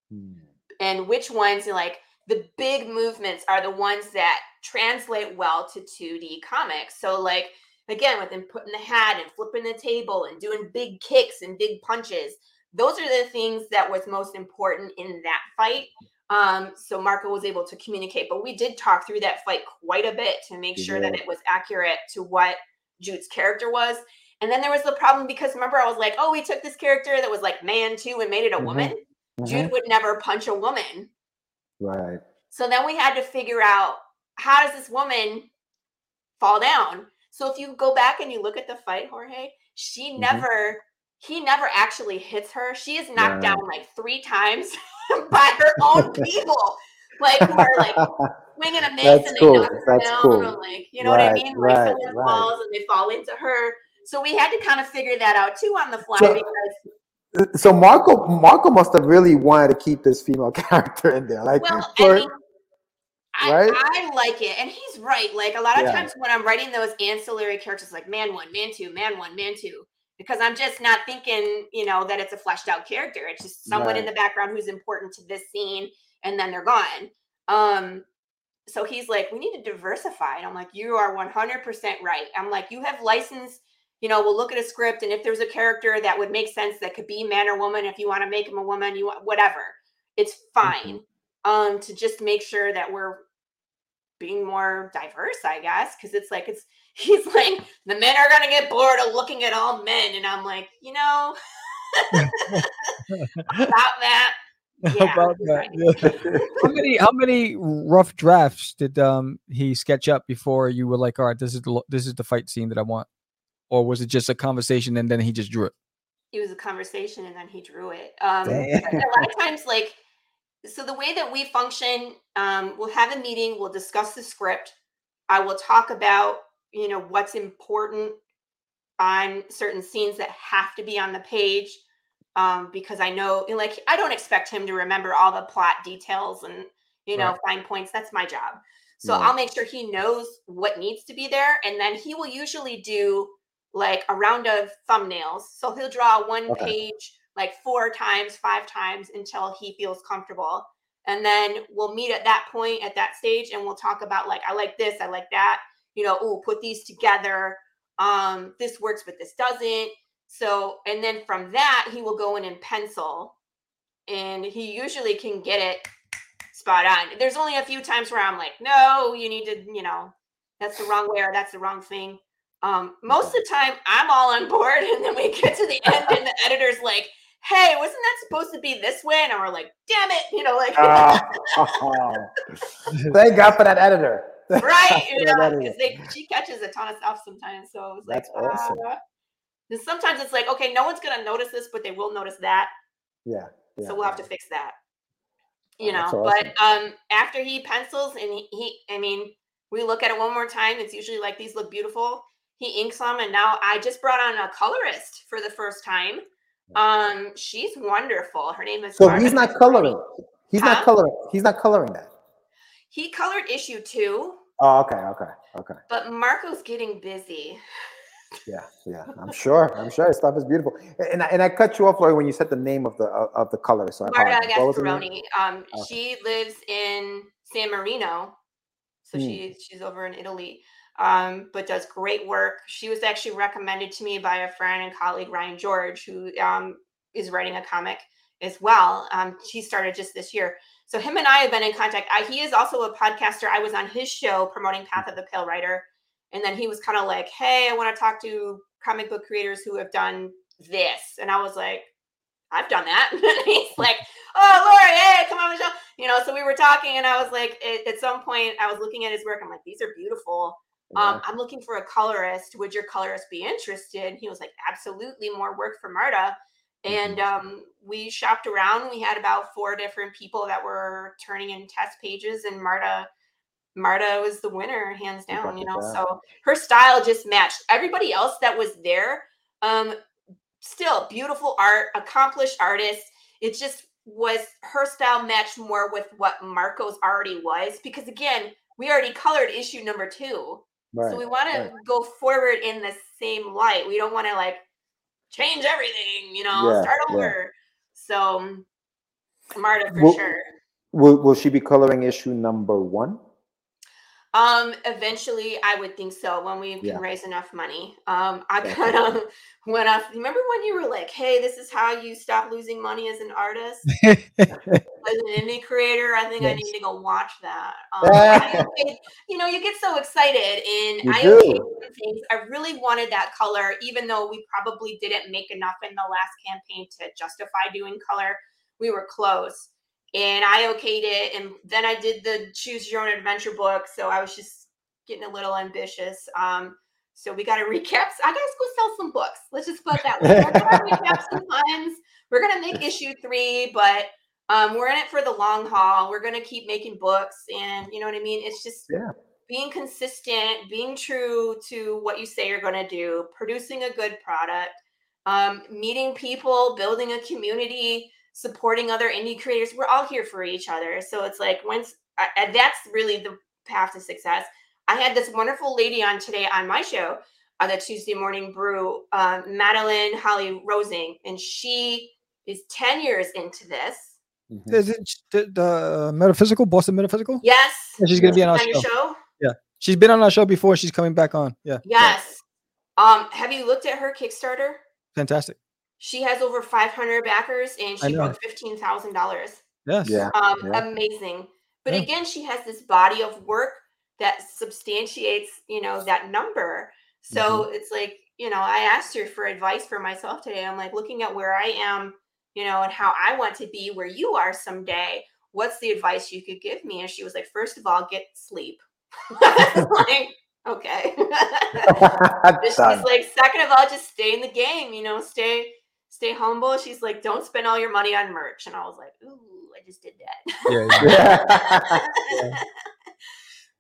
Hmm. and which ones like the big movements are the ones that translate well to 2D comics. So like again with him putting the hat and flipping the table and doing big kicks and big punches, those are the things that was most important in that fight. Um, so Marco was able to communicate, but we did talk through that fight quite a bit to make sure that it was accurate to what Jude's character was. And then there was the problem because remember I was like, oh, we took this character that was like man too and made it a Mhm. woman. Mhm. Jude would never punch a woman. Right. So then we had to figure out how does this woman fall down? So if you go back and you look at the fight, Jorge, she Mhm. never, he never actually hits her. She is knocked Right. down like three times by her own people, like who are like swinging a miss That's and they cool. knock her That's down, cool. or like you know what I mean? Like right, someone right. falls and they fall into her. So we had to kind of figure that out too on the fly So- because So Marco Marco must have really wanted to keep this female character in there. Like Well, for- I mean, I, right? I like it, and he's right. Like a lot of Yeah. times when I'm writing those ancillary characters, like man one, man two, man one, man two, because I'm just not thinking, you know, that it's a fleshed out character. It's just someone in the background who's important to this scene, and then they're gone. Um, so he's like, we need to diversify. And I'm like, you are 100% right. I'm like, you have license, you know, we'll look at a script, and if there's a character that would make sense that could be man or woman, if you want to make him a woman, you want whatever, it's fine. Um, to just make sure that we're being more diverse, I guess, because it's like it's he's like the men are gonna get bored of looking at all men, and I'm like, you know, about that. Yeah, About that, yeah. how many how many rough drafts did um he sketch up before you were like, all right, this is the this is the fight scene that I want, or was it just a conversation and then he just drew it? It was a conversation, and then he drew it. Um, a lot of times, like, so the way that we function, um, we'll have a meeting, we'll discuss the script. I will talk about, you know, what's important on certain scenes that have to be on the page. Um, because I know, like, I don't expect him to remember all the plot details and, you know, Right. fine points. That's my job. So Right. I'll make sure he knows what needs to be there. And then he will usually do like a round of thumbnails. So he'll draw one Okay. page like four times, five times until he feels comfortable. And then we'll meet at that point, at that stage, and we'll talk about like, I like this, I like that. You know, oh, put these together. Um, this works, but this doesn't. So, and then from that, he will go in and pencil, and he usually can get it spot on. There's only a few times where I'm like, no, you need to, you know, that's the wrong way or that's the wrong thing. Um, most of the time, I'm all on board, and then we get to the end, and the editor's like, "Hey, wasn't that supposed to be this way?" And we're like, "Damn it!" You know, like, Oh. Thank God for that editor. right? You know, because she catches a ton of stuff sometimes. So it's like, That's awesome. uh, and sometimes it's like, okay, no one's gonna notice this, but they will notice that. Yeah. yeah. so we'll have to fix that you Oh, that's know but um after he pencils and he, he i mean we look at it one more time it's usually like these look beautiful he inks them and now i just brought on a colorist for the first time um she's wonderful her name is So he's not coloring. He's Huh? not coloring. He's not coloring that. he colored issue two Oh, okay, okay, okay. but marco's getting busy Yeah, yeah. I'm sure. I'm sure his stuff is beautiful. And I, and I cut you off, Laurie, when you said the name of the of, the color. So Marta apologize. What was the name? Gasparoni. Um, Okay. she lives in San Marino, so Hmm. she she's over in Italy. Um, but does great work. She was actually recommended to me by a friend and colleague, Ryan George, who um, is writing a comic as well. Um, she started just this year. So him and I have been in contact. I, he is also a podcaster. I was on his show promoting Path of the Pale Rider, and then he was kind of like, "Hey, I want to talk to comic book creators who have done this," and I was like, "I've done that." he's like, "Oh, Laurie, hey, come on the show." You know, so we were talking, and I was like, at some point, I was looking at his work. I'm like, "These are beautiful." Um, I'm looking for a colorist. Would your colorist be interested? He was like, absolutely, more work for Marta. And um, we shopped around. We had about four different people that were turning in test pages, and Marta, Marta was the winner, hands down. You know, down. so her style just matched everybody else that was there. Um, still beautiful art, accomplished artist. It just was her style matched more with what Marco's already was because again, we already colored issue number two. Right. So we want to go forward in the same light. We don't want to like change everything, you know, Yeah, start yeah. over. So Marta for Well- sure. Will Will she be coloring issue number one? Um, eventually I would think so when we can Yeah. raise enough money. Um, I kind of went off. Remember when you were like, "Hey, this is how you stop losing money as an artist, as an indie creator"? I think I need to go watch that. Um, I you know, you get so excited, and You I do. okayed some things. I really wanted that color, even though we probably didn't make enough in the last campaign to justify doing color. We were close and I okayed it. And then I did the choose your own adventure book. So I was just getting a little ambitious. Um, so we got to recap. I gotta go sell some books. Let's just put that way. We're gonna recap some. We're gonna make issue three, but um, we're in it for the long haul. We're gonna keep making books, and you know what I mean. It's just Yeah. being consistent, being true to what you say you're gonna do, producing a good product, um, meeting people, building a community, supporting other indie creators. We're all here for each other. So it's like once I, that's really the path to success. I had this wonderful lady on today on my show. on the Tuesday morning brew, uh, Madeleine Holly Rosing, and she is 10 years into this. Mhm. Is it the, the metaphysical Boston Metaphysical? Yes. Yeah, she's gonna be on our on your show. show. She's been on our show before. She's coming back on. Yeah, Yes. Um, have you looked at her Kickstarter? fantastic. She has over 500 backers and she broke $15,000. Yes. Yeah. Um, Yeah. amazing. But Yeah. again, she has this body of work that substantiates, you know, that number. So Mm-hmm. it's like, you know, I asked her for advice for myself today. I'm like looking at where I am, you know, and how I want to be where you are someday. What's the advice you could give me? And she was like, first of all, get sleep. Like, okay. She's like, second of all, just stay in the game, you know, stay stay humble. She's like, don't spend all your money on merch. And I was like, ooh, I just did that. Yeah, yeah. Yeah.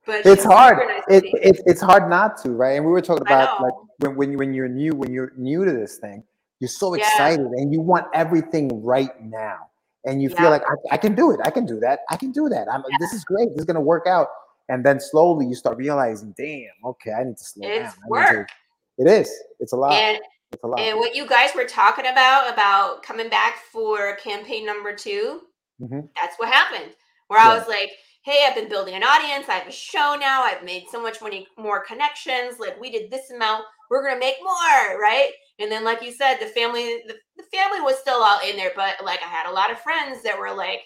but it's hard. nice It, it, it's hard not to, right? And we were talking about like when, when, you- when you're new, when you're new to this thing, you're so Yeah. excited and you want everything right now. And you feel like I, I can do it. I can do that. I can do that. I'm this is great. This is gonna work out. And then slowly you start realizing, damn, okay, I need to slow It's down. Work. it is. It's a lot. and it's a lot. and what you guys were talking about about coming back for campaign number 2 Mhm. that's what happened. Where I was like, hey, I've been building an audience. I have a show now. I've made so much money, more connections. Like we did this amount. We're gonna make more, right? And then, like you said, the family, the, the family was still all in there, but like I had a lot of friends that were like,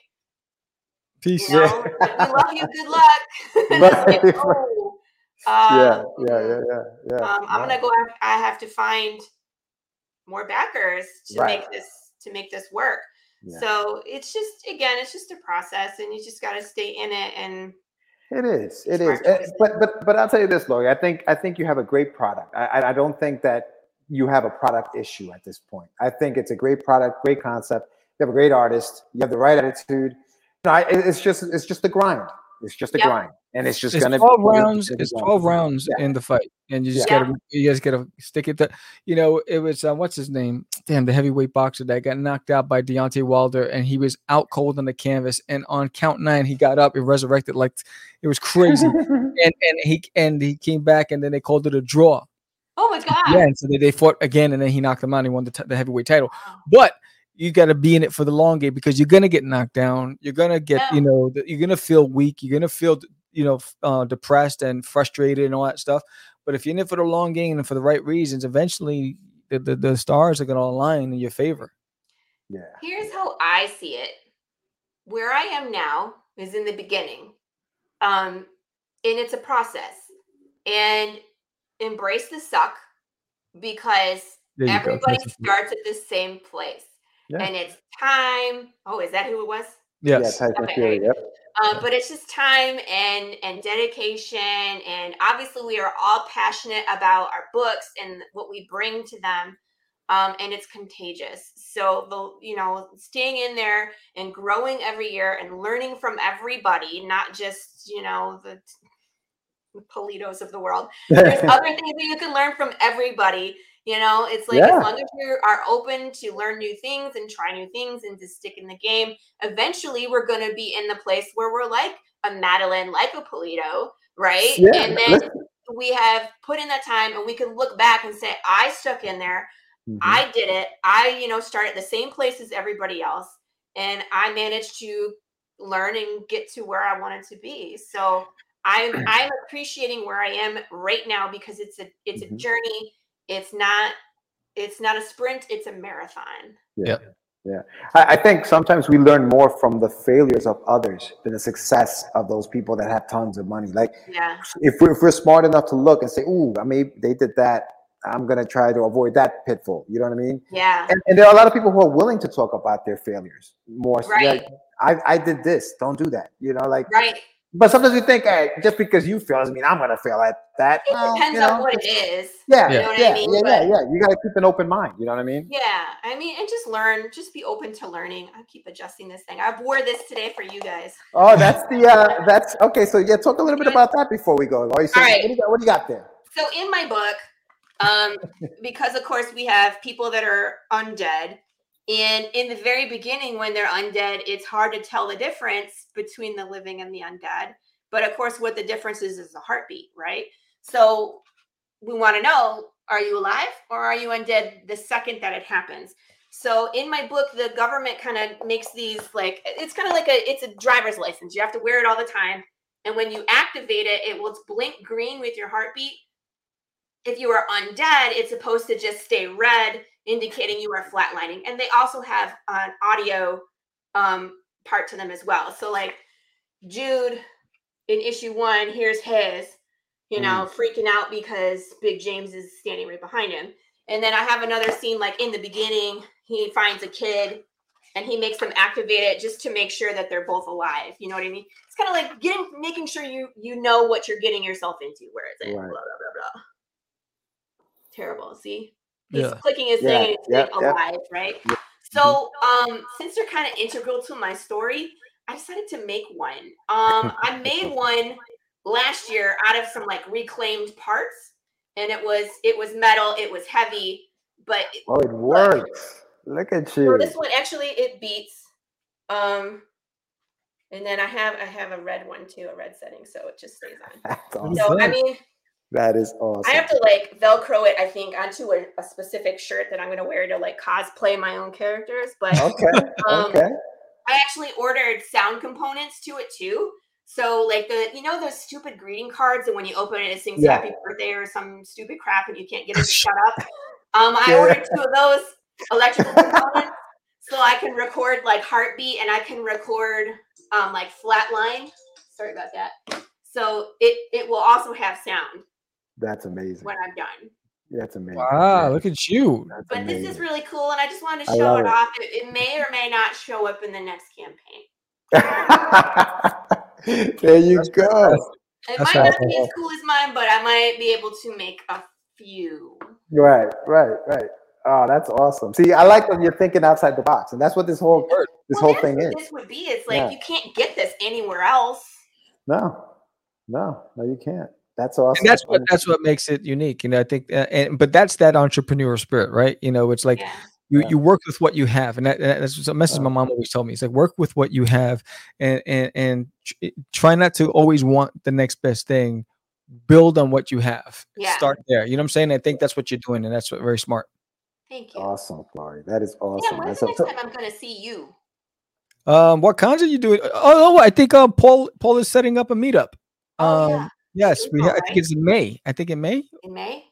Peace. you know, like, we love you. Good luck. Like, oh, yeah, uh, yeah, yeah, yeah, yeah. Um, I'm yeah. gonna go. I have to find more backers to Right. make this to make this work. Yeah. So it's just again, it's just a process, and you just got to stay in it. And it is, it is. Is. Eh. But but but I'll tell you this, Laurie. I think I think you have a great product. I I- don't think that you have a product issue at this point. I think it's a great product, great concept. You have a great artist. You have the right attitude. No, I, it's just it's just the grind. It's just a Yep. grind, and it's just It's gonna 12 be rounds. it's It's 12 be- rounds Yeah. in the fight. And you just Yeah. gotta you just gotta stick it to you know, it was uh, what's his name? Damn, the heavyweight boxer that got knocked out by Deontay Wilder and he was out cold on the canvas. And on count nine, he got up and resurrected like it was crazy. and and he and he came back and then they called it a draw. oh my god, Yeah, and so they, they fought again, and then he knocked him out. And he won the, t- the heavyweight title. But you got to be in it for the long game because you're gonna get knocked down. You're gonna get, Yeah. you know, you're gonna feel weak. You're gonna feel, you know, uh, depressed and frustrated and all that stuff. But if you're in it for the long game and for the right reasons, eventually the, the, the stars are gonna align in your favor. yeah. Here's how I see it. Where I am now is in the beginning. Um, and it's a process. And embrace the suck because There you go. everybody starts at the same place. Yeah. And it's time. Oh, is that who it was? Yes. Yeah, Tyson Okay. Fury. Yep. Um, but it's just time and and dedication and obviously we are all passionate about our books and what we bring to them um, and it's contagious so the you know staying in there and growing every year and learning from everybody not just you know the, the Pulidos of the world there's other things that you can learn from everybody you know it's like Yeah. as long as you are open to learn new things and try new things and to stick in the game eventually we're going to be in the place where we're like a madeline like a Pulido right Yeah, and then we have put in that time and we can look back and say i stuck in there Mhm. i did it i you know started the same place as everybody else and i managed to learn and get to where i wanted to be so i'm i'm appreciating where i am right now because it's a it's Mhm. a journey it's not it's not a sprint it's a marathon Yeah. Yeah. I, I think sometimes we learn more from the failures of others than the success of those people that have tons of money. Like yeah if we're, if we're smart enough to look and say, "Ooh, I mean, they did that. I'm gonna try to avoid that pitfall." You know what I mean? yeah And, and there are a lot of people who are willing to talk about their failures more. so, Right. like, I, I did this. Don't do that. You know, like. right But sometimes we think, hey, just because you fail doesn't mean I'm gonna fail at that. it Well, depends you know, on what it is Yeah, you know what yeah, i mean yeah, But- yeah, yeah. You gotta keep an open mind. You know what I mean? Yeah, I mean, and just learn, just be open to learning. I keep adjusting this thing. I wore this today for you guys. Oh, that's the uh that's okay. So yeah, talk a little bit about that before we go. Laurie, so All right. what, do you got, what do you got there? So in my book, um, because of course we have people that are undead, and in the very beginning, when they're undead, it's hard to tell the difference between the living and the undead. But of course, what the difference is is the heartbeat, right? So we want to know are you alive or are you undead the second that it happens? So in my book, the government kind of makes these like it's kind of like a it's a driver's license. You have to wear it all the time. And when you activate it, it will blink green with your heartbeat. If you are undead, it's supposed to just stay red, indicating you are flatlining. And they also have an audio um, part to them as well. So like Jude in issue one, here's his, you know, freaking out because Big James is standing right behind him. And then I have another scene like in the beginning, he finds a kid and he makes them activate it just to make sure that they're both alive. You know what I mean? It's kind of like getting making sure you you know what you're getting yourself into. Where is it? Right. Blah, blah, blah, blah. Terrible. See, he's Yeah. clicking his Yeah, thing and it's yeah, like yeah. alive, right? Yeah. So um, since they're kind of integral to my story, I decided to make one. Um, I made one last year out of some like reclaimed parts, and it was it was metal, it was heavy, but Oh, it works. Look at so you. this one actually it beats. Um, and then I have I have a red one too, a red setting, so it just stays on. That's awesome. So I mean, That is awesome. I have to like Velcro it, I think, onto a, a specific shirt that I'm gonna wear to like cosplay my own characters. But Okay. um, okay. I actually ordered sound components to it too. So like the you know those stupid greeting cards and when you open it it sings Yeah. happy birthday or some stupid crap and you can't get it to shut up. Um I Yeah. ordered two of those electrical components so I can record like heartbeat and I can record um like flatline. Sorry about that. So it it will also have sound That's amazing. when I'm done. That's amazing. Wow, Yeah, look at you. that's But this is really cool and I just wanted to show it it. off. It, it may or may not show up in the next campaign. there you go. It That's might not be as cool as mine, but I might be able to make a few. Right, right, right. Oh, that's awesome. See, I like when you're thinking outside the box, and that's what this whole this Well, whole that's thing what is. This would be. It's like Yeah. you can't get this anywhere else. No, no, no, you can't. That's awesome. And that's what that's what makes it unique. You know, I think, uh, and but that's that entrepreneur spirit, right? You know, it's like yeah. you Yeah. you work with what you have, and that, that- that's a message my mom always told me. It's like work with what you have, and and and try not to always want the next best thing. Build on what you have. Yeah. Start there. You know what I'm saying? I think that's what you're doing, and that's what, very smart. Thank you. awesome, Flori. That is awesome. Yeah, when's That's the next time I'm going to see you? Um, what kinds are you doing? Oh, oh I think um Paul Paul is setting up a meetup. Oh, um, yeah. Yes, we. April, I think it's in May. I think in May. In May?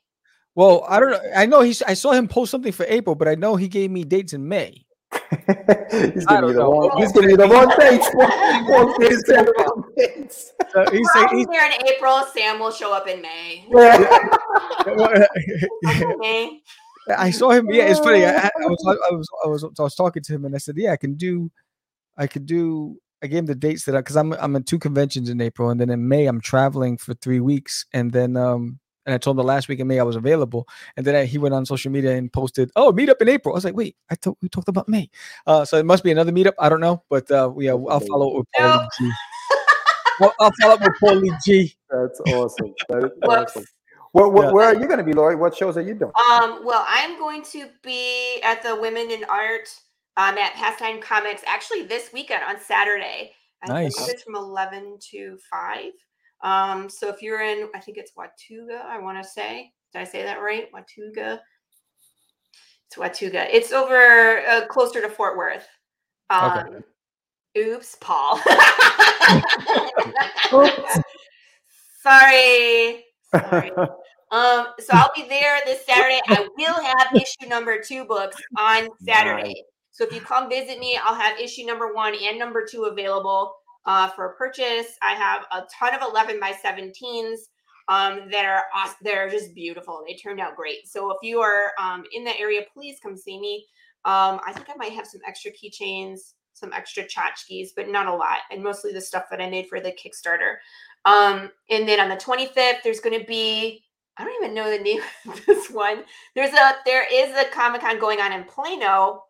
Well, I don't know. I know he's. I saw him post something for April, but I know he gave me dates in May. he's giving you the wrong. He's giving you the wrong dates. Paul Pierce said the wrong dates. So he's saying he's. here in April. Sam will show up in May. Okay. I saw him. Yeah, it's funny. I, I was, I was, I was, I was talking to him, and I said, "Yeah, I can do, I could do." I gave him the dates that I, because I'm, I'm in two conventions in April, and then in May I'm traveling for three weeks, and then, um, and I told him the last week in May I was available, and then I, he went on social media and posted, "Oh, meet up in April." I was like, "Wait, I thought we talked about May," uh, so it must be another meetup. I don't know, but uh, yeah, I'll follow up with Paul No. G. Well, I'll follow up with Paul Lee G. That's awesome. That is awesome. Where, where, Yeah. where are you going to be, Lori? What shows are you doing? Um, well, I'm going to be at the Women in Art um, at Pastime Comics actually this weekend on Saturday. I Nice. believe it's from 11 to 5. Um, so if you're in, I think it's Watauga, I want to say. Did I say that right? Watauga? It's Watauga. It's over uh, closer to Fort Worth. Um, Okay. Oops, Paul. Sorry. Sorry. Um, so I'll be there this Saturday. I will have issue number two books on Saturday. So if you come visit me, I'll have issue number one and number two available uh, for purchase. I have a ton of 11 by 17s um, that are awesome. They're just beautiful. They turned out great. So if you are um, in the area, please come see me. Um, I think I might have some extra keychains, some extra tchotchkes, but not a lot, and mostly the stuff that I made for the Kickstarter. Um, and then on the 25th, there's going to be I don't even know the name of this one. There's a there is a Comic Con going on in Plano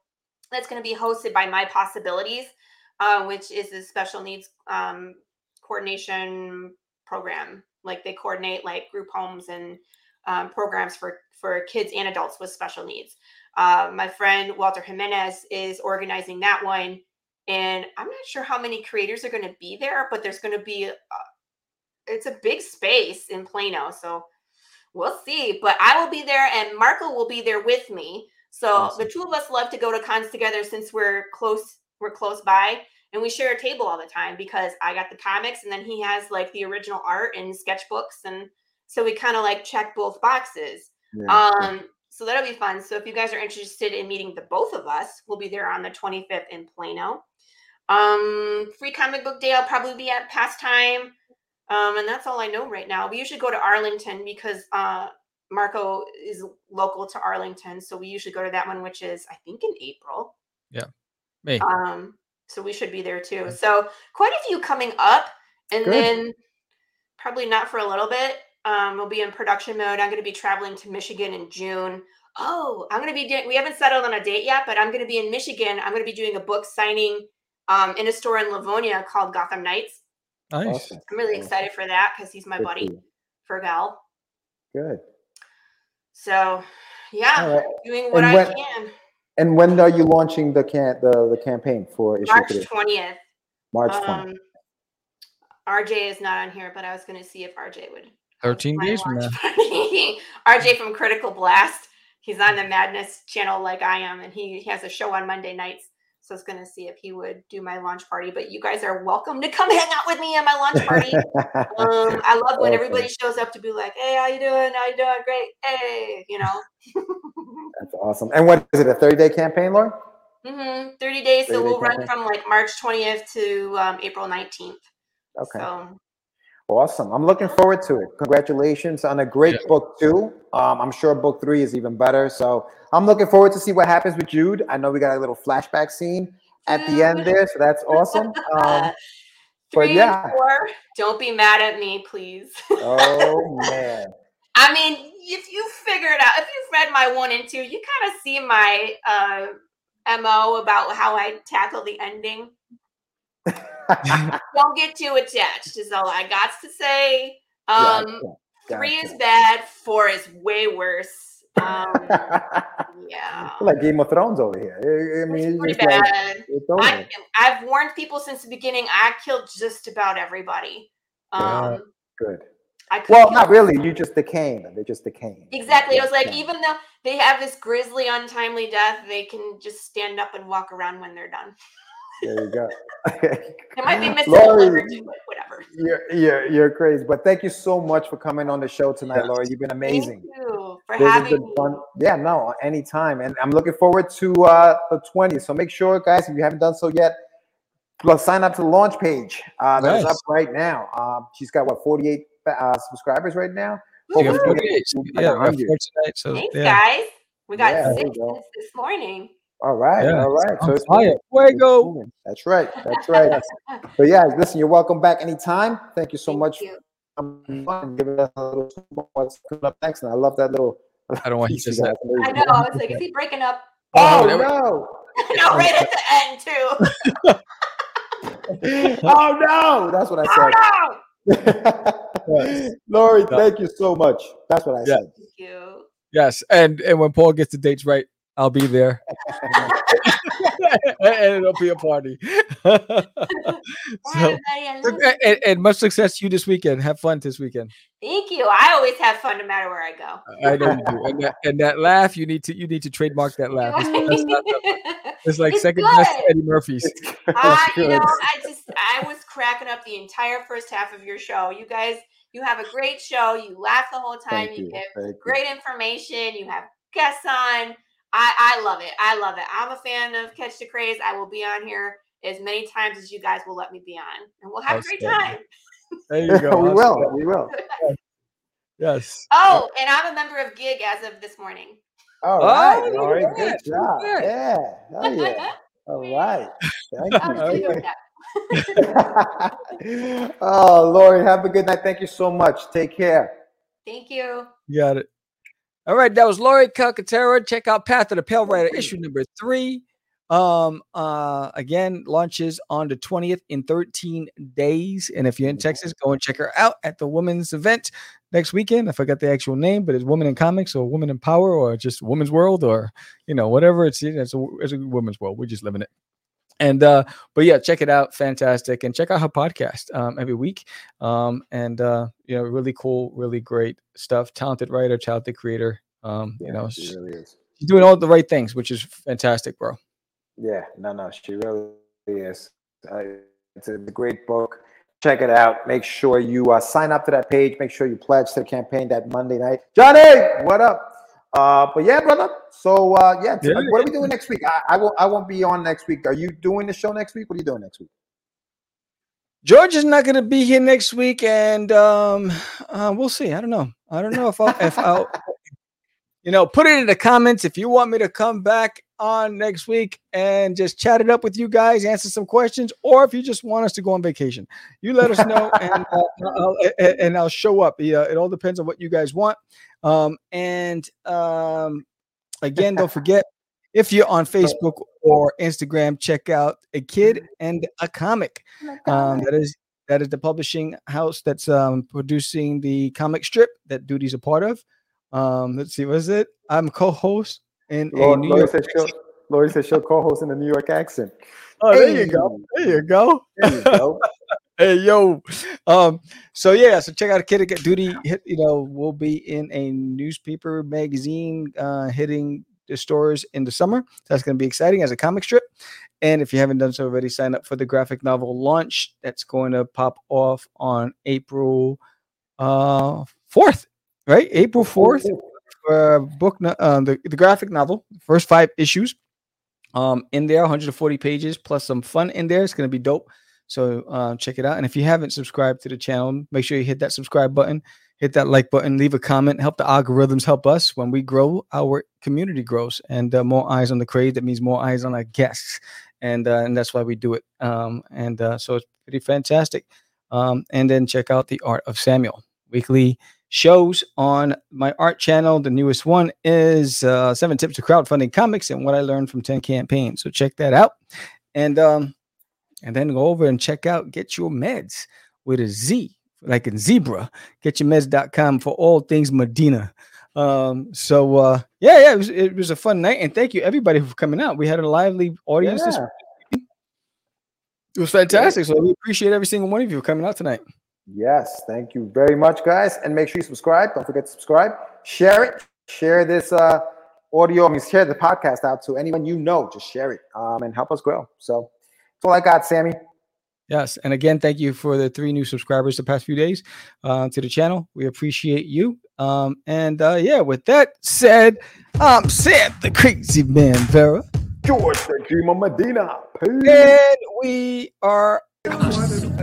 that's going to be hosted by My Possibilities, uh, which is a special needs um, coordination program. Like they coordinate like group homes and um, programs for for kids and adults with special needs. Uh, my friend Walter Jimenez is organizing that one, and I'm not sure how many creators are going to be there, but there's going to be uh, it's a big space in Plano, so we'll see. But I will be there, and Marco will be there with me. So Awesome. the two of us love to go to cons together since we're close. We're close by, and we share a table all the time because I got the comics, and then he has like the original art and sketchbooks, and so we kind of like check both boxes. Yeah. Um, so that'll be fun. So if you guys are interested in meeting the both of us, we'll be there on the 25th in Plano. Um, free comic book day, I'll probably be at pastime. Um, and that's all I know right now. We usually go to Arlington because uh Marco is local to Arlington. So we usually go to that one, which is I think in April. Yeah, me. Um, so we should be there too. So quite a few coming up, and Good. then probably not for a little bit. Um, we'll be in production mode. I'm going to be traveling to Michigan in June. Oh, I'm going to be doing. We haven't settled on a date yet, but I'm going to be in Michigan. I'm going to be doing a book signing um, in a store in Livonia called Gotham Knights. Nice. Awesome. I'm really excited for that because he's my Good buddy for you. Fergal. Good. So yeah, All right. doing what And I when- can. And when are you launching the can the, the campaign for issue March 20th. March 20th. Um, RJ is not on here, but I was going to see if RJ would. 13 days from launch party. RJ from Critical Blast. He's on the Madness channel like I am, and he, he has a show on Monday nights. So I was going to see if he would do my launch party. But you guys are welcome to come hang out with me at my launch party. um, I love when everybody shows up to be like, "Hey, how you doing? How you doing? Great. Hey, you know." That's awesome. And what is it? A 30 day campaign, Lauren? hmm 30 days. So 30-day we'll run from like March 20th to um, April 19th. Okay. So Awesome. I'm looking forward to it. Congratulations on a great Yeah. book too. Um, I'm sure book three is even better. So I'm looking forward to see what happens with Jude. I know we got a little flashback scene at the end there, so that's awesome. Um, but Three yeah. and four, don't be mad at me, please. oh man. I mean, if you figure it out, if you've read my one and two, you kind of see my uh, mo about how I tackle the ending. Don't get too attached. Is all I got to say. Um, Gotcha, three is bad. Four is way worse. Um, yeah. Like Game of Thrones over here. I- mean, It's it's pretty just like bad. it's. I, I've warned people since the beginning. I killed just about everybody. Yeah. Um, Good. I Well, not really. You just decaying. They're just decaying. Exactly. I was like, Yeah. even though they have this grisly, untimely death, they can just stand up and walk around when they're done. There you go. They might be missing a Lori, liver too, but whatever. You're, you're, you're crazy. But thank you so much for coming on the show tonight, Laura. You've been amazing. Thank you for This has having been me. fun. Yeah, no, anytime. And I'm looking forward to uh, the 20th. So make sure, guys, if you haven't done so yet, well, sign up to the launch page. Uh, that is up right now. Um, she's got what 48 uh, subscribers right now. You got 48. Yeah, we 100. tonight. So Thanks, yeah. guys. We got Yeah, six go. this morning. All right, Yeah, all right. on it's fire. moving, Way it's go. That's right. That's right. but yeah, listen, you're welcome back anytime. Thank you so Thank much you. for coming on and giving us a little what's coming up next. And I love that little. I don't want you to you say. I know. I was like, is he breaking up? Oh, oh there we- no! no, right at the end too. oh no! That's what I Oh said. no! Yes. Lori, No. thank you so much. That's what I Yeah. said. Thank you. Yes, and and when Paul gets the dates right, I'll be there, and it'll be a party. So, everybody. I love you. and, and much success to you this weekend. Have fun this weekend. Thank you. I always have fun no matter where I go. I know you do. And that, and that laugh, you need to you need to trademark that laugh. It's, the best. It's like It's second best good. to Eddie Murphy's. I, you know, I just I was cracking up the entire first half of your show. You guys, you have a great show. You laugh the whole time. Thank you you. give Thank you. great information. You have guests on. I I love it. I love it. I'm a fan of Catch the Craze. I will be on here as many times as you guys will let me be on, and we'll have a great Outstanding. time. There you go. we will. Awesome. We will. Yes. Oh, and I'm a member of Gig as of this morning. All Oh, right, look at Lori. that. Good job. at that. Yeah. Oh yeah. All right. Thank you. oh, Lori, have a good night. Thank you so much. Take care. Thank you. You got it. All right, that was Laurie Calcaterra. Check out Path of the Pale Rider, issue number three. Um, uh, again, launches on the 20th in 13 days. And if you're in Texas, go and check her out at the women's event next weekend. I forgot the actual name, but it's Women in Comics or Women in Power or just Women's World or you know, whatever it's it's a, it's a women's world. We're just living it. And uh, but yeah, check it out, fantastic, and check out her podcast um, every week. Um, and uh, you know, really cool, really great stuff. Talented writer, talented creator. Um, you know, she really is. she's doing all the right things, which is fantastic, bro. Yeah, no, no, she really is. Uh, it's a great book. Check it out. Make sure you uh, sign up to that page. Make sure you pledge to the campaign that Monday night. Johnny, what up? Uh, but yeah, brother. So uh, yeah, Yeah. what are we doing next week? I, I won't. I won't be on next week. Are you doing the show next week? What are you doing next week? George is not going to be here next week, and um, uh, we'll see. I don't know. I don't know if I'll, if I'll, you know, put it in the comments if you want me to come back on next week and just chat it up with you guys, answer some questions, or if you just want us to go on vacation, you let us know, and uh, I'll, and- and I'll show up. Yeah, it all depends on what you guys want. Um, and um, again, don't forget if you're on Facebook or Instagram, check out a kid and a comic. Um, that is that is the publishing house that's um, producing the comic strip that Duty's a part of. Um, let's see, what is it? I'm co-host in a Lori, New York. she'll. Lori said she'll co-host in the New York accent. Oh, there you go. There you go. There you go. Hey yo. Um, so yeah, so check out kid duty. Hit, you know, we'll be in a newspaper magazine uh hitting the stores in the summer. That's gonna be exciting as a comic strip. And if you haven't done so already, sign up for the graphic novel launch that's going to pop off on April uh 4th, right? April 4th for book um, the, the graphic novel, first five issues. Um in there 140 pages plus some fun in there. It's going to be dope. So um, check it out. And if you haven't subscribed to the channel make sure you hit that subscribe button hit that like button leave a comment help the algorithms help us. When we grow our community grows and uh, more eyes on the Craze that means more eyes on our guests. And uh, and that's why we do it. Um and uh, so it's pretty fantastic. Um and then check out the art of samuel weekly shows on my art channel. The newest one is uh, seven tips to crowdfunding comics and what I learned from 10 campaigns. So check that out. And um, and then go over and check out Get Your Medz with a Z, like in zebra. GetYourMedz.com for all things Medina. Um, so uh, yeah, yeah, it was, it was a fun night, and thank you everybody for coming out. We had a lively audience. This, Yeah. it was fantastic. So we appreciate every single one of you coming out tonight. Yes, thank you very much, guys. And make sure you subscribe. Don't forget to subscribe. Share it. Share this uh, audio. I mean, share the podcast out to anyone you know. Just share it um, and help us grow. So that's all I got, Sammy. Yes, and again, thank you for the three new subscribers the past few days uh, to the channel. We appreciate you. Um, and uh, yeah, with that said, I'm Sam, the crazy man, Vera, George, the Dream of Medina. Peace. and we are.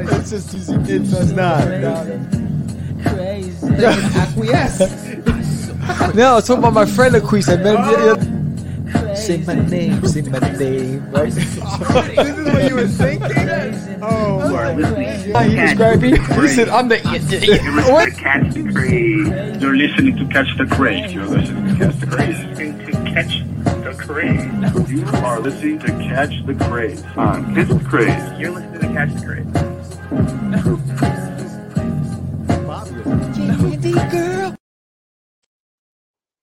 It's just easy. It's not. crazy No, I was talking about my friend Aquise. I met him. Say my name, say my name, right? this is what you were thinking? Oh, my He described me. He said, I'm the. What? catch the craze. You're listening to Catch the Craze. You're listening to Catch the Craze. Listening to Catch the Craze. You are listening to Catch the Craze. On Catch the Craze. You're listening to Catch the Craze. Bobby. Girl.